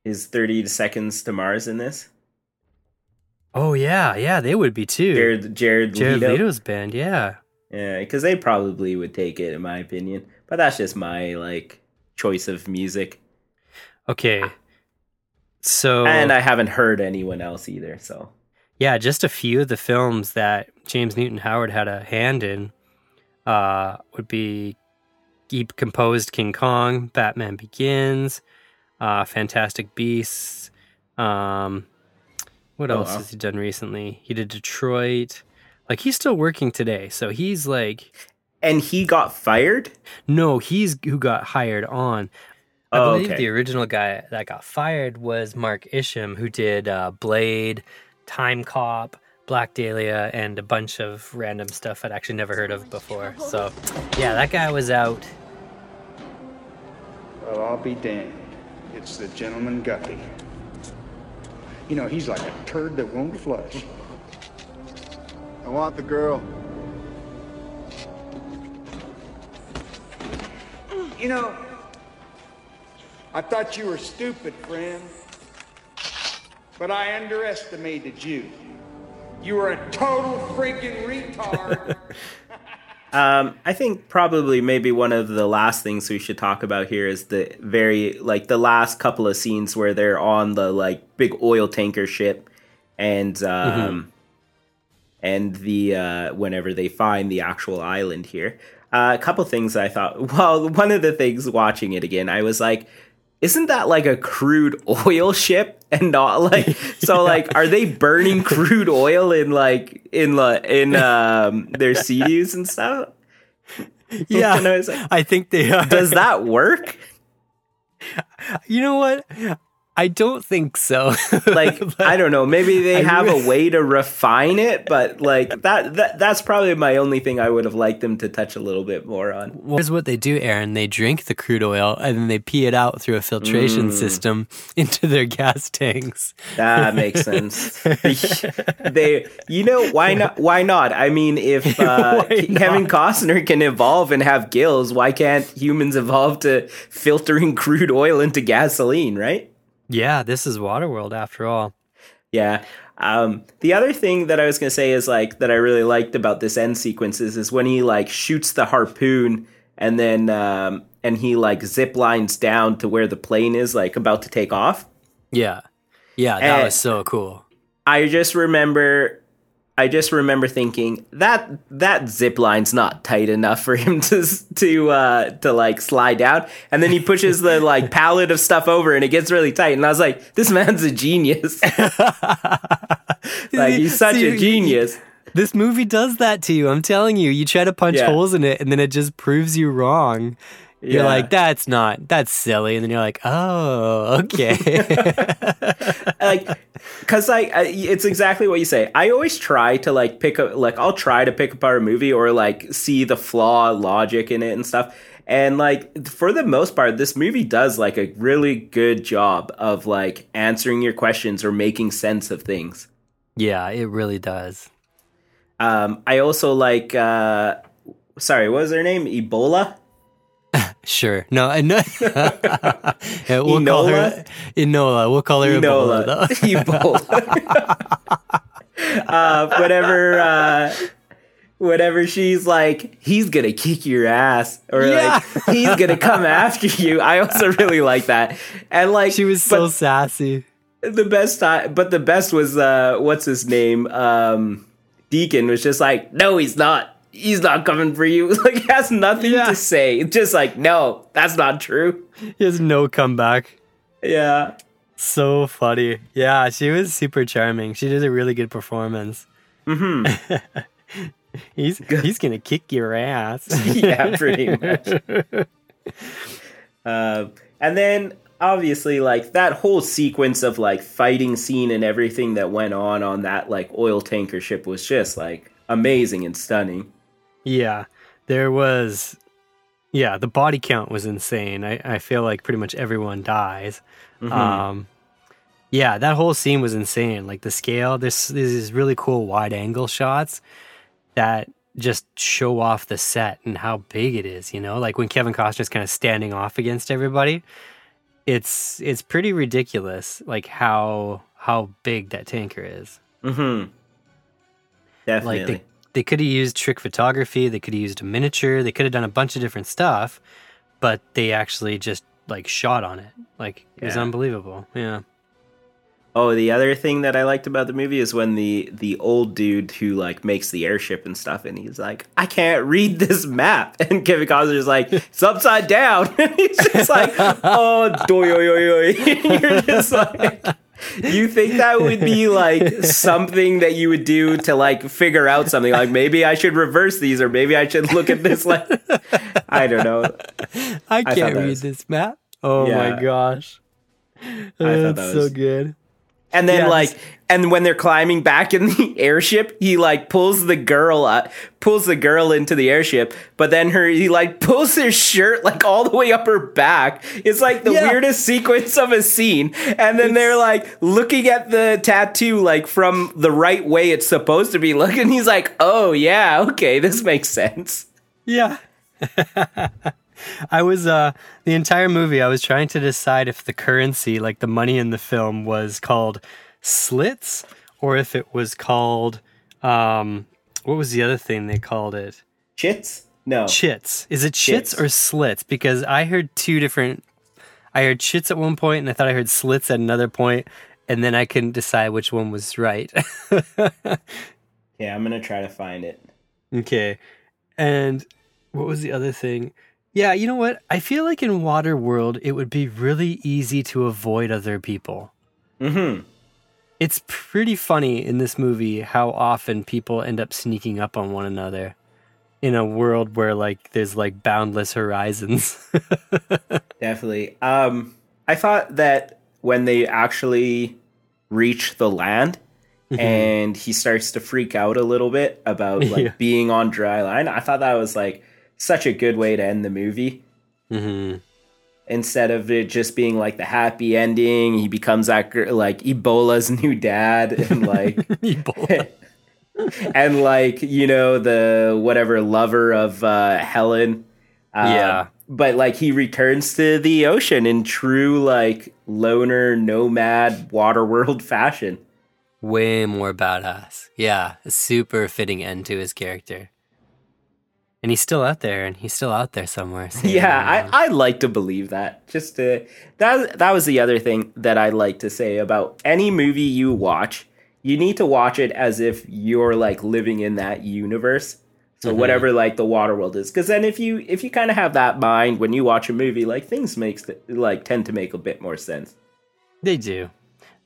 S2: is Thirty Seconds to Mars in this?
S1: Oh yeah, yeah, they would be too.
S2: Jared Jared,
S1: Jared Leto. Leto's band, yeah.
S2: Yeah, because they probably would take it, in my opinion. But that's just my like choice of music.
S1: Okay. So
S2: And I haven't heard anyone else either, so
S1: yeah, just a few of the films that James Newton Howard had a hand in uh, would be he composed King Kong, Batman Begins, uh, Fantastic Beasts. Um, what oh, else wow. has he done recently? He did Detroit. Like he's still working today, so he's like.
S2: And he got fired?
S1: No, he's who got hired on. I oh, believe okay. the original guy that got fired was Mark Isham, who did uh, Blade, Time Cop, Black Dahlia, and a bunch of random stuff I'd actually never heard of before. So, yeah, that guy was out
S3: well, I'll be damned. It's the gentleman Guppy. You know, he's like a turd that won't flush.
S4: I want the girl.
S3: You know, I thought you were stupid, friend. But I underestimated you. You were a total freaking retard.
S2: Um, I think probably maybe one of the last things we should talk about here is the very like the last couple of scenes where they're on the like big oil tanker ship, and um, mm-hmm. and the uh, whenever they find the actual island here. Uh, a couple things I thought. Well, one of the things watching it again, I was like, isn't that like a crude oil ship and not like so like are they burning crude oil in like in in um their CUs and stuff?
S1: Yeah,
S2: And I like,
S1: I think they are.
S2: does that work?
S1: You know what? I don't think so.
S2: Like I don't know, maybe they
S1: I
S2: have
S1: re-
S2: a way to refine it, but like that, that that's probably my only thing I would have liked them to touch a little bit more on.
S1: Well, here's what they do, Aaron. They drink the crude oil and then they pee it out through a filtration
S2: Mm.
S1: system into their gas tanks.
S2: That makes sense. they, you know, why not? Why not? I mean, if uh, Kevin? Costner can evolve and have gills, why can't humans evolve to filtering crude oil into gasoline? Right?
S1: Yeah, this is Waterworld after all.
S2: Yeah. Um, the other thing that I was gonna say is like that I really liked about this end sequences is when he like shoots the harpoon and then um, and he like zip lines down to where the plane is like about to take off.
S1: Yeah. Yeah, that
S2: Eh.
S1: was so cool.
S2: I just remember I just remember thinking that that zip line's not tight enough for him to to uh to like slide down and then he pushes the like pallet of stuff over and it gets really tight and I was like this man's a genius like he's such
S1: See,
S2: a genius
S1: This movie does that to you. I'm telling you. You try to punch
S2: Yeah.
S1: holes in it and then it just proves you wrong. You're
S2: Yeah.
S1: like, that's not, that's silly. And then you're like, oh, okay.
S2: like because I, I it's exactly what you say i always try to like pick up like i'll try to pick apart a movie or like see the flaw logic in it and stuff and like for the most part this movie does like a really good job of like answering your questions or making sense of things
S1: yeah, it really does.
S2: um i also like uh sorry what was her name ebola
S1: Sure. No, I know. yeah, we'll call her Enola. We'll call her.
S2: Enola.
S1: though.
S2: Ebola. uh, whatever, uh, whatever she's like, he's gonna kick your ass, or
S1: Yeah.
S2: like he's gonna come after you. I also really like that, and like
S1: She was so sassy.
S2: the best time, but the best was uh, what's his name? Um, Deacon was just like, no, he's not. He's not coming for you. Like, he has nothing
S1: Yeah.
S2: to say. It's just like, no, that's not true.
S1: He has no comeback.
S2: Yeah.
S1: So funny. Yeah, she was super charming. She did a really good performance. Mm-hmm. he's he's gonna kick your ass.
S2: yeah, pretty much. uh, and then obviously, like that whole sequence of like fighting scene and everything that went on on that like oil tanker ship was just like amazing and stunning.
S1: Yeah, there was. Yeah, the body count was insane. I, I feel like pretty much everyone dies. Um, yeah, that whole scene was insane. Like the scale, there's, there's these really cool wide angle shots that just show off the set and how big it is. You know, like when Kevin Costner's kind of standing off against everybody, it's it's pretty ridiculous. Like how how big that tanker is.
S2: Mm-hmm. Definitely.
S1: Like they, they could have used trick photography, they could have used a miniature, they could have done a bunch of different stuff, but they actually just like shot on it. Like it was
S2: Yeah.
S1: unbelievable. Yeah.
S2: Oh, the other thing that I liked about the movie is when the the old dude who like makes the airship and stuff, and he's like, "I can't read this map," and Kevin Costner's like, "It's upside down," and he's just like, "Oh, doy, oy, oy, oy." You're just like, you think that would be like something that you would do to like figure out something? Like maybe I should reverse these, or maybe I should look at this like, I don't know.
S1: I can't
S2: that
S1: read
S2: was-
S1: this map. Oh
S2: Yeah.
S1: my gosh.
S2: thought
S1: That's
S2: that
S1: so good.
S2: And then
S1: Yeah,
S2: like and when they're climbing back in the airship, he like pulls the girl up, pulls the girl into the airship, but then her he like pulls his shirt like all the way up her back. It's like the
S1: Yeah.
S2: weirdest sequence of a scene. And then they're like looking at the tattoo like from the right way it's supposed to be looking. He's like, "Oh yeah, okay, this makes sense."
S1: Yeah. I was uh the entire movie I was trying to decide if the currency, like the money in the film, was called slits or if it was called um what was the other thing they called it?
S2: Chits? No.
S1: Chits. Is it chits,
S2: Chits.
S1: or slits? Because I heard two different I heard chits at one point and I thought I heard slits at another point and then I couldn't decide which one was right.
S2: yeah, I'm going to try to find it.
S1: Okay. And what was the other thing? Yeah, you know what? I feel like in Water World, it would be really easy to avoid other people.
S2: Mhm.
S1: It's pretty funny in this movie how often people end up sneaking up on one another. in a world where like there's like boundless horizons.
S2: Definitely. Um, I thought that when they actually reach the land and he starts to freak out a little bit about like
S1: Yeah.
S2: being on dry land, I thought that was like such a good way to end the movie.
S1: hmm
S2: Instead of it just being like the happy ending, he becomes that like Ebola's new dad and like
S1: Ebola.
S2: and like you know the whatever lover of uh, Helen. Uh,
S1: Yeah.
S2: but like he returns to the ocean in true like loner nomad waterworld fashion.
S1: Way more badass. Yeah, a super fitting end to his character. And he's still out there, and he's still out there somewhere. sailing
S2: Yeah. I, I like to believe that. Just to, that that was the other thing that I like to say about any movie you watch. You need to watch it as if you're like living in that universe. So mm-hmm. whatever like the water world is, because then if you if you kind of have that mind when you watch a movie, like things makes like tend to make a bit more sense.
S1: They do.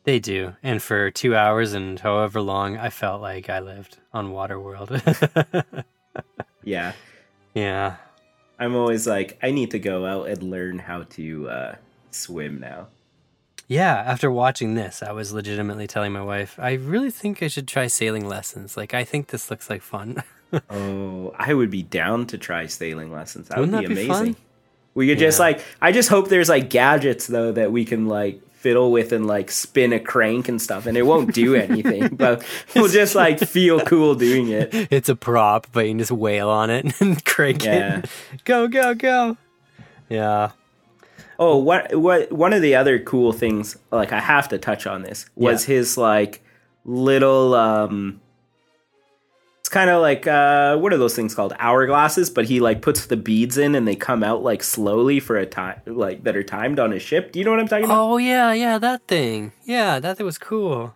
S1: They do. And for two hours and however long, I felt like I lived on Waterworld.
S2: Yeah,
S1: yeah.
S2: I'm always like I need to go out and learn how to uh, swim now.
S1: Yeah, after watching this, I was legitimately telling my wife, I really think I should try sailing lessons. Like, I think this looks like fun.
S2: Oh, I would be down to try sailing lessons. That
S1: Wouldn't
S2: would be
S1: that be
S2: amazing.
S1: fun?
S2: We could just like I just hope there's like gadgets though that we can like fiddle with and like spin a crank and stuff and it won't do anything, but we'll just like feel cool doing it.
S1: it's a prop, but you can just wail on it and crank
S2: Yeah.
S1: it. Go, go, go. Yeah.
S2: Oh, what what one of the other cool things like I have to touch on this was his like little um kind of like uh what are those things called hourglasses but he like puts the beads in and they come out like slowly for a time like that are timed on his ship do you know what i'm talking about
S1: Oh, yeah, yeah, that thing. Yeah, that thing was cool.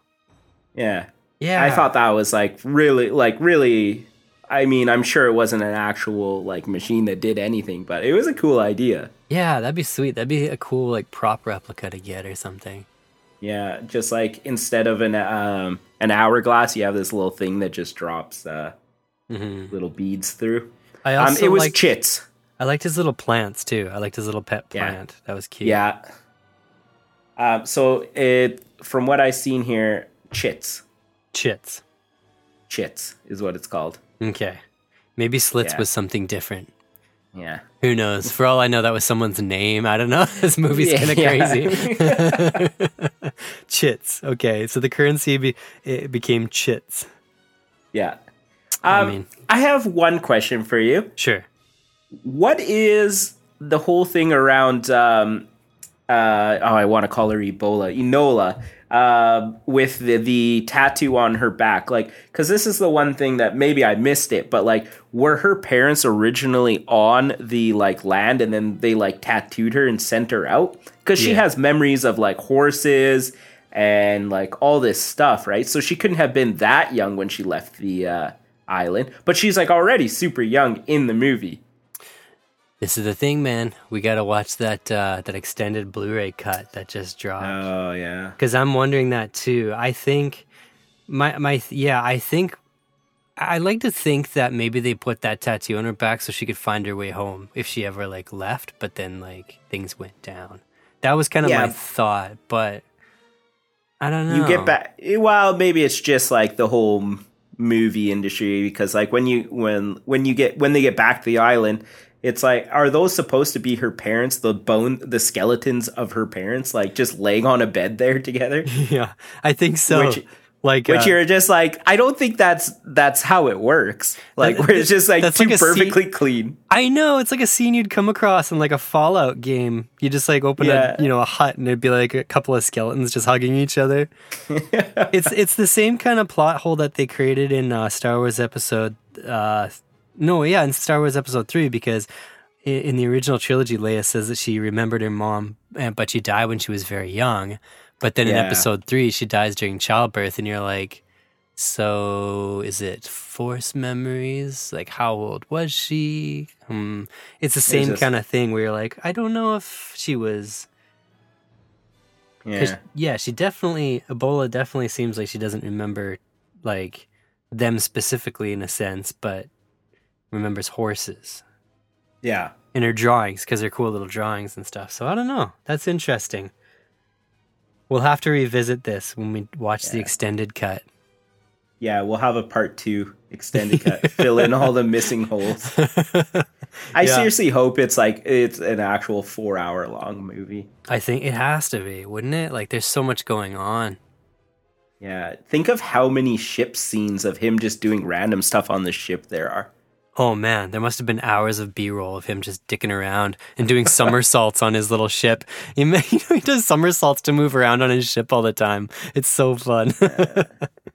S2: yeah
S1: Yeah.
S2: I thought that was like really, like really. I mean, I'm sure it wasn't an actual like machine that did anything, but it was a cool idea.
S1: Yeah, that'd be sweet. That'd be a cool, like, prop replica to get or something.
S2: Yeah, just like instead of an um an hourglass, you have this little thing that just drops uh
S1: hmm
S2: little beads through.
S1: I
S2: Um, it was
S1: liked,
S2: chits.
S1: I liked his little plants too. I liked his little pet
S2: Yeah.
S1: plant. That was cute.
S2: Yeah. Um, so it from what I've seen here, chits,
S1: Chits.
S2: chits is what it's called.
S1: Okay. Maybe Slits
S2: Yeah.
S1: was something different.
S2: Yeah.
S1: Who knows? For all I know, that was someone's name. I don't know. This movie's
S2: Yeah,
S1: kind of
S2: yeah.
S1: crazy. chits. Okay, so the currency be, it became chits.
S2: Yeah.
S1: I
S2: Um,
S1: mean-
S2: I have one question for you.
S1: Sure.
S2: what is the whole thing around um uh oh i want to call her ebola enola uh, with the, the tattoo on her back. Like because this is the one thing that maybe i missed it but like were her parents originally on the like land and then they like tattooed her and sent her out? Because she
S1: Yeah.
S2: has memories of like horses and like all this stuff right? So she couldn't have been that young when she left the uh island but she's like already super young in the movie
S1: This is the thing, man. We gotta watch that uh, that extended Blu-ray cut that just dropped.
S2: Oh yeah.
S1: because I'm wondering that too. I think my my yeah, I think I like to think that maybe they put that tattoo on her back so she could find her way home if she ever like left, but then like things went down. That was kind of
S2: Yeah.
S1: my thought, but I don't know.
S2: You get back. Well, maybe it's just like the whole movie industry because like when you when when you get when they get back to the island, it's like are those supposed to be her parents? The bone, the skeletons of her parents, like just laying on a bed there together.
S1: Yeah, I think so.
S2: Which-
S1: like,
S2: Which
S1: uh,
S2: you're just like, I don't think that's that's how it works. Like
S1: That-
S2: where it's just like too
S1: like a scene-
S2: perfectly clean.
S1: I know it's like a scene you'd come across in like a Fallout game. You just like open
S2: Yeah.
S1: a you know a hut and it'd be like a couple of skeletons just hugging each other. it's it's the same kind of plot hole that they created in uh, Star Wars episode. Uh, no, yeah, in Star Wars episode three because in the original trilogy, Leia says that she remembered her mom, uh, but she died when she was very young. But then in episode three, she dies during childbirth, and you're like, so is it force memories? Like how old was she? Hmm. It's the same
S2: just-
S1: kind of thing where you're like, I don't know if she was.
S2: Yeah.
S1: yeah, she definitely Ebola definitely seems like she doesn't remember like them specifically in a sense, but remembers horses
S2: Yeah.
S1: in her drawings because they're cool little drawings and stuff. So I don't know. That's interesting. We'll have to revisit this when we watch the extended cut.
S2: Yeah, we'll have a part two extended cut, fill in all the missing holes. I
S1: Yeah.
S2: seriously hope it's like it's an actual four hour long movie.
S1: I think it has to be, wouldn't it? Like there's so much going on.
S2: Yeah, think of how many ship scenes of him just doing random stuff on the ship there are.
S1: Oh man, there must have been hours of B-roll of him just dicking around and doing somersaults on his little ship. He, you know, he does somersaults to move around on his ship all the time. It's so fun.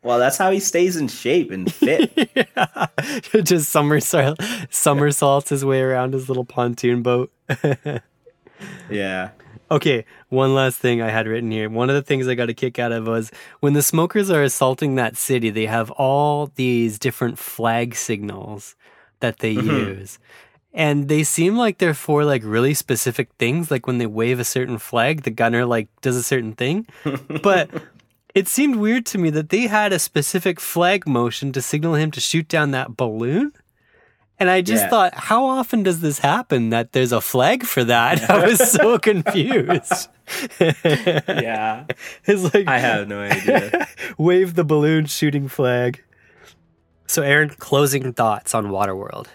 S2: Well, that's how he stays in shape and fit.
S1: yeah. Just somersault, somersaults his way around his little pontoon boat.
S2: yeah.
S1: Okay, one last thing I had written here. One of the things I got a kick out of was when the smokers are assaulting that city, they have all these different flag signals that they mm-hmm. use. And they seem like they're for like really specific things. Like when they wave a certain flag, the gunner like does a certain thing. but it seemed weird to me that they had a specific flag motion to signal him to shoot down that balloon. And I just
S2: Yeah.
S1: thought, how often does this happen that there's a flag for that? I was so confused.
S2: Yeah.
S1: It's like
S2: I have no idea.
S1: wave the balloon shooting flag. So Aaron, closing thoughts on Waterworld.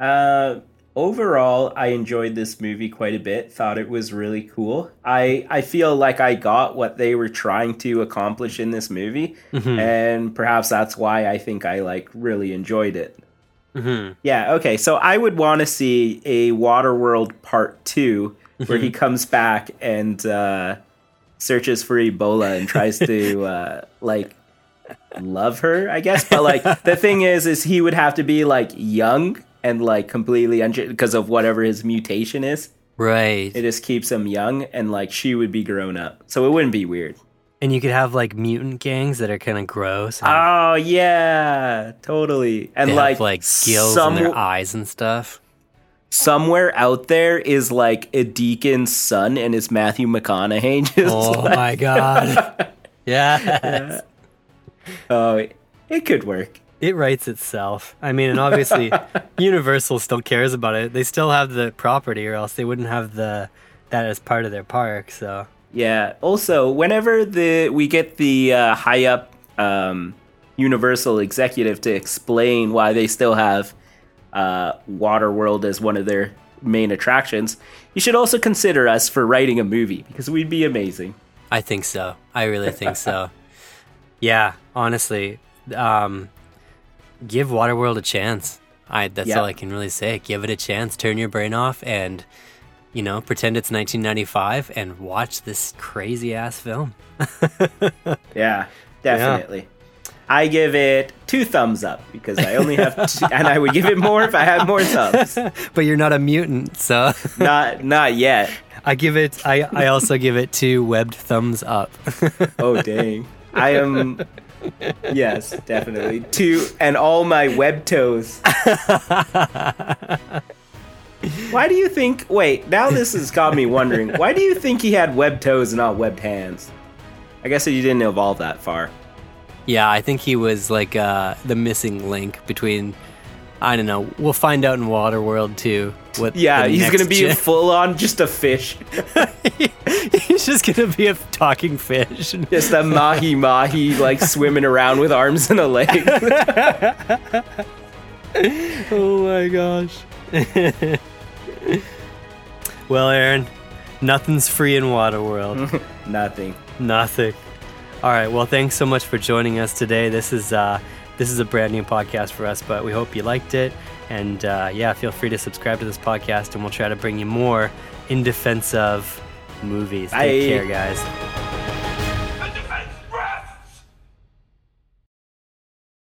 S2: Uh, overall, I enjoyed this movie quite a bit. Thought it was really cool. I I feel like I got what they were trying to accomplish in this movie, and perhaps that's why I think I like really enjoyed it.
S1: Mm-hmm.
S2: Yeah. Okay. So I would want to see a Waterworld Part Two, where he comes back and uh, searches for Ebola and tries to uh, like love her, I guess. But like the thing is, is he would have to be like young and like completely untra- because of whatever his mutation is.
S1: Right.
S2: It just keeps him young, and like she would be grown up, so it wouldn't be weird.
S1: and you could have like mutant gangs that are kind of gross. and
S2: Oh yeah, totally. And like
S1: have like gills
S2: some-
S1: in their eyes and stuff.
S2: somewhere out there is like a deacon's son, and it's Matthew McConaughey. Just
S1: Oh
S2: like,
S1: my god. yeah.
S2: oh, it could work.
S1: It writes itself. I mean, and obviously Universal still cares about it. They still have the property or else they wouldn't have the that as part of their park, so
S2: Yeah. Also, whenever the we get the uh, high up um, Universal executive to explain why they still have uh, Waterworld as one of their main attractions, you should also consider us for writing a movie because we'd be amazing.
S1: I think so. I really think so. Yeah, honestly, um, give Waterworld a chance. I that's
S2: Yeah.
S1: all I can really say. Give it a chance. Turn your brain off and you know pretend it's 1995 and watch this crazy ass film.
S2: Yeah, definitely. I give it two thumbs up because I only have, two, and I would give it more if I had more thumbs.
S1: But you're not a mutant, so
S2: Not, not yet.
S1: I give it. I I also give it two webbed thumbs up.
S2: Oh dang! I am. Yes, definitely two, and all my web toes. Why do you think? Wait, now this has got me wondering. Why do you think he had web toes and not webbed hands? I guess he didn't evolve that far.
S1: Yeah, I think he was like uh, the missing link between. I don't know. We'll find out in Waterworld too. What?
S2: Yeah, he's gonna be
S1: gen-
S2: full on just a fish,
S1: he's just gonna be a talking fish.
S2: just a mahi mahi, like swimming around with arms and a leg.
S1: oh my gosh. well, Aaron, nothing's free in Waterworld.
S2: Nothing.
S1: Nothing. All right. Well, thanks so much for joining us today. This is uh, this is a brand new podcast for us, but we hope you liked it. And uh, yeah, feel free to subscribe to this podcast, and we'll try to bring you more in defense of movies. Take
S2: Bye.
S1: care, guys.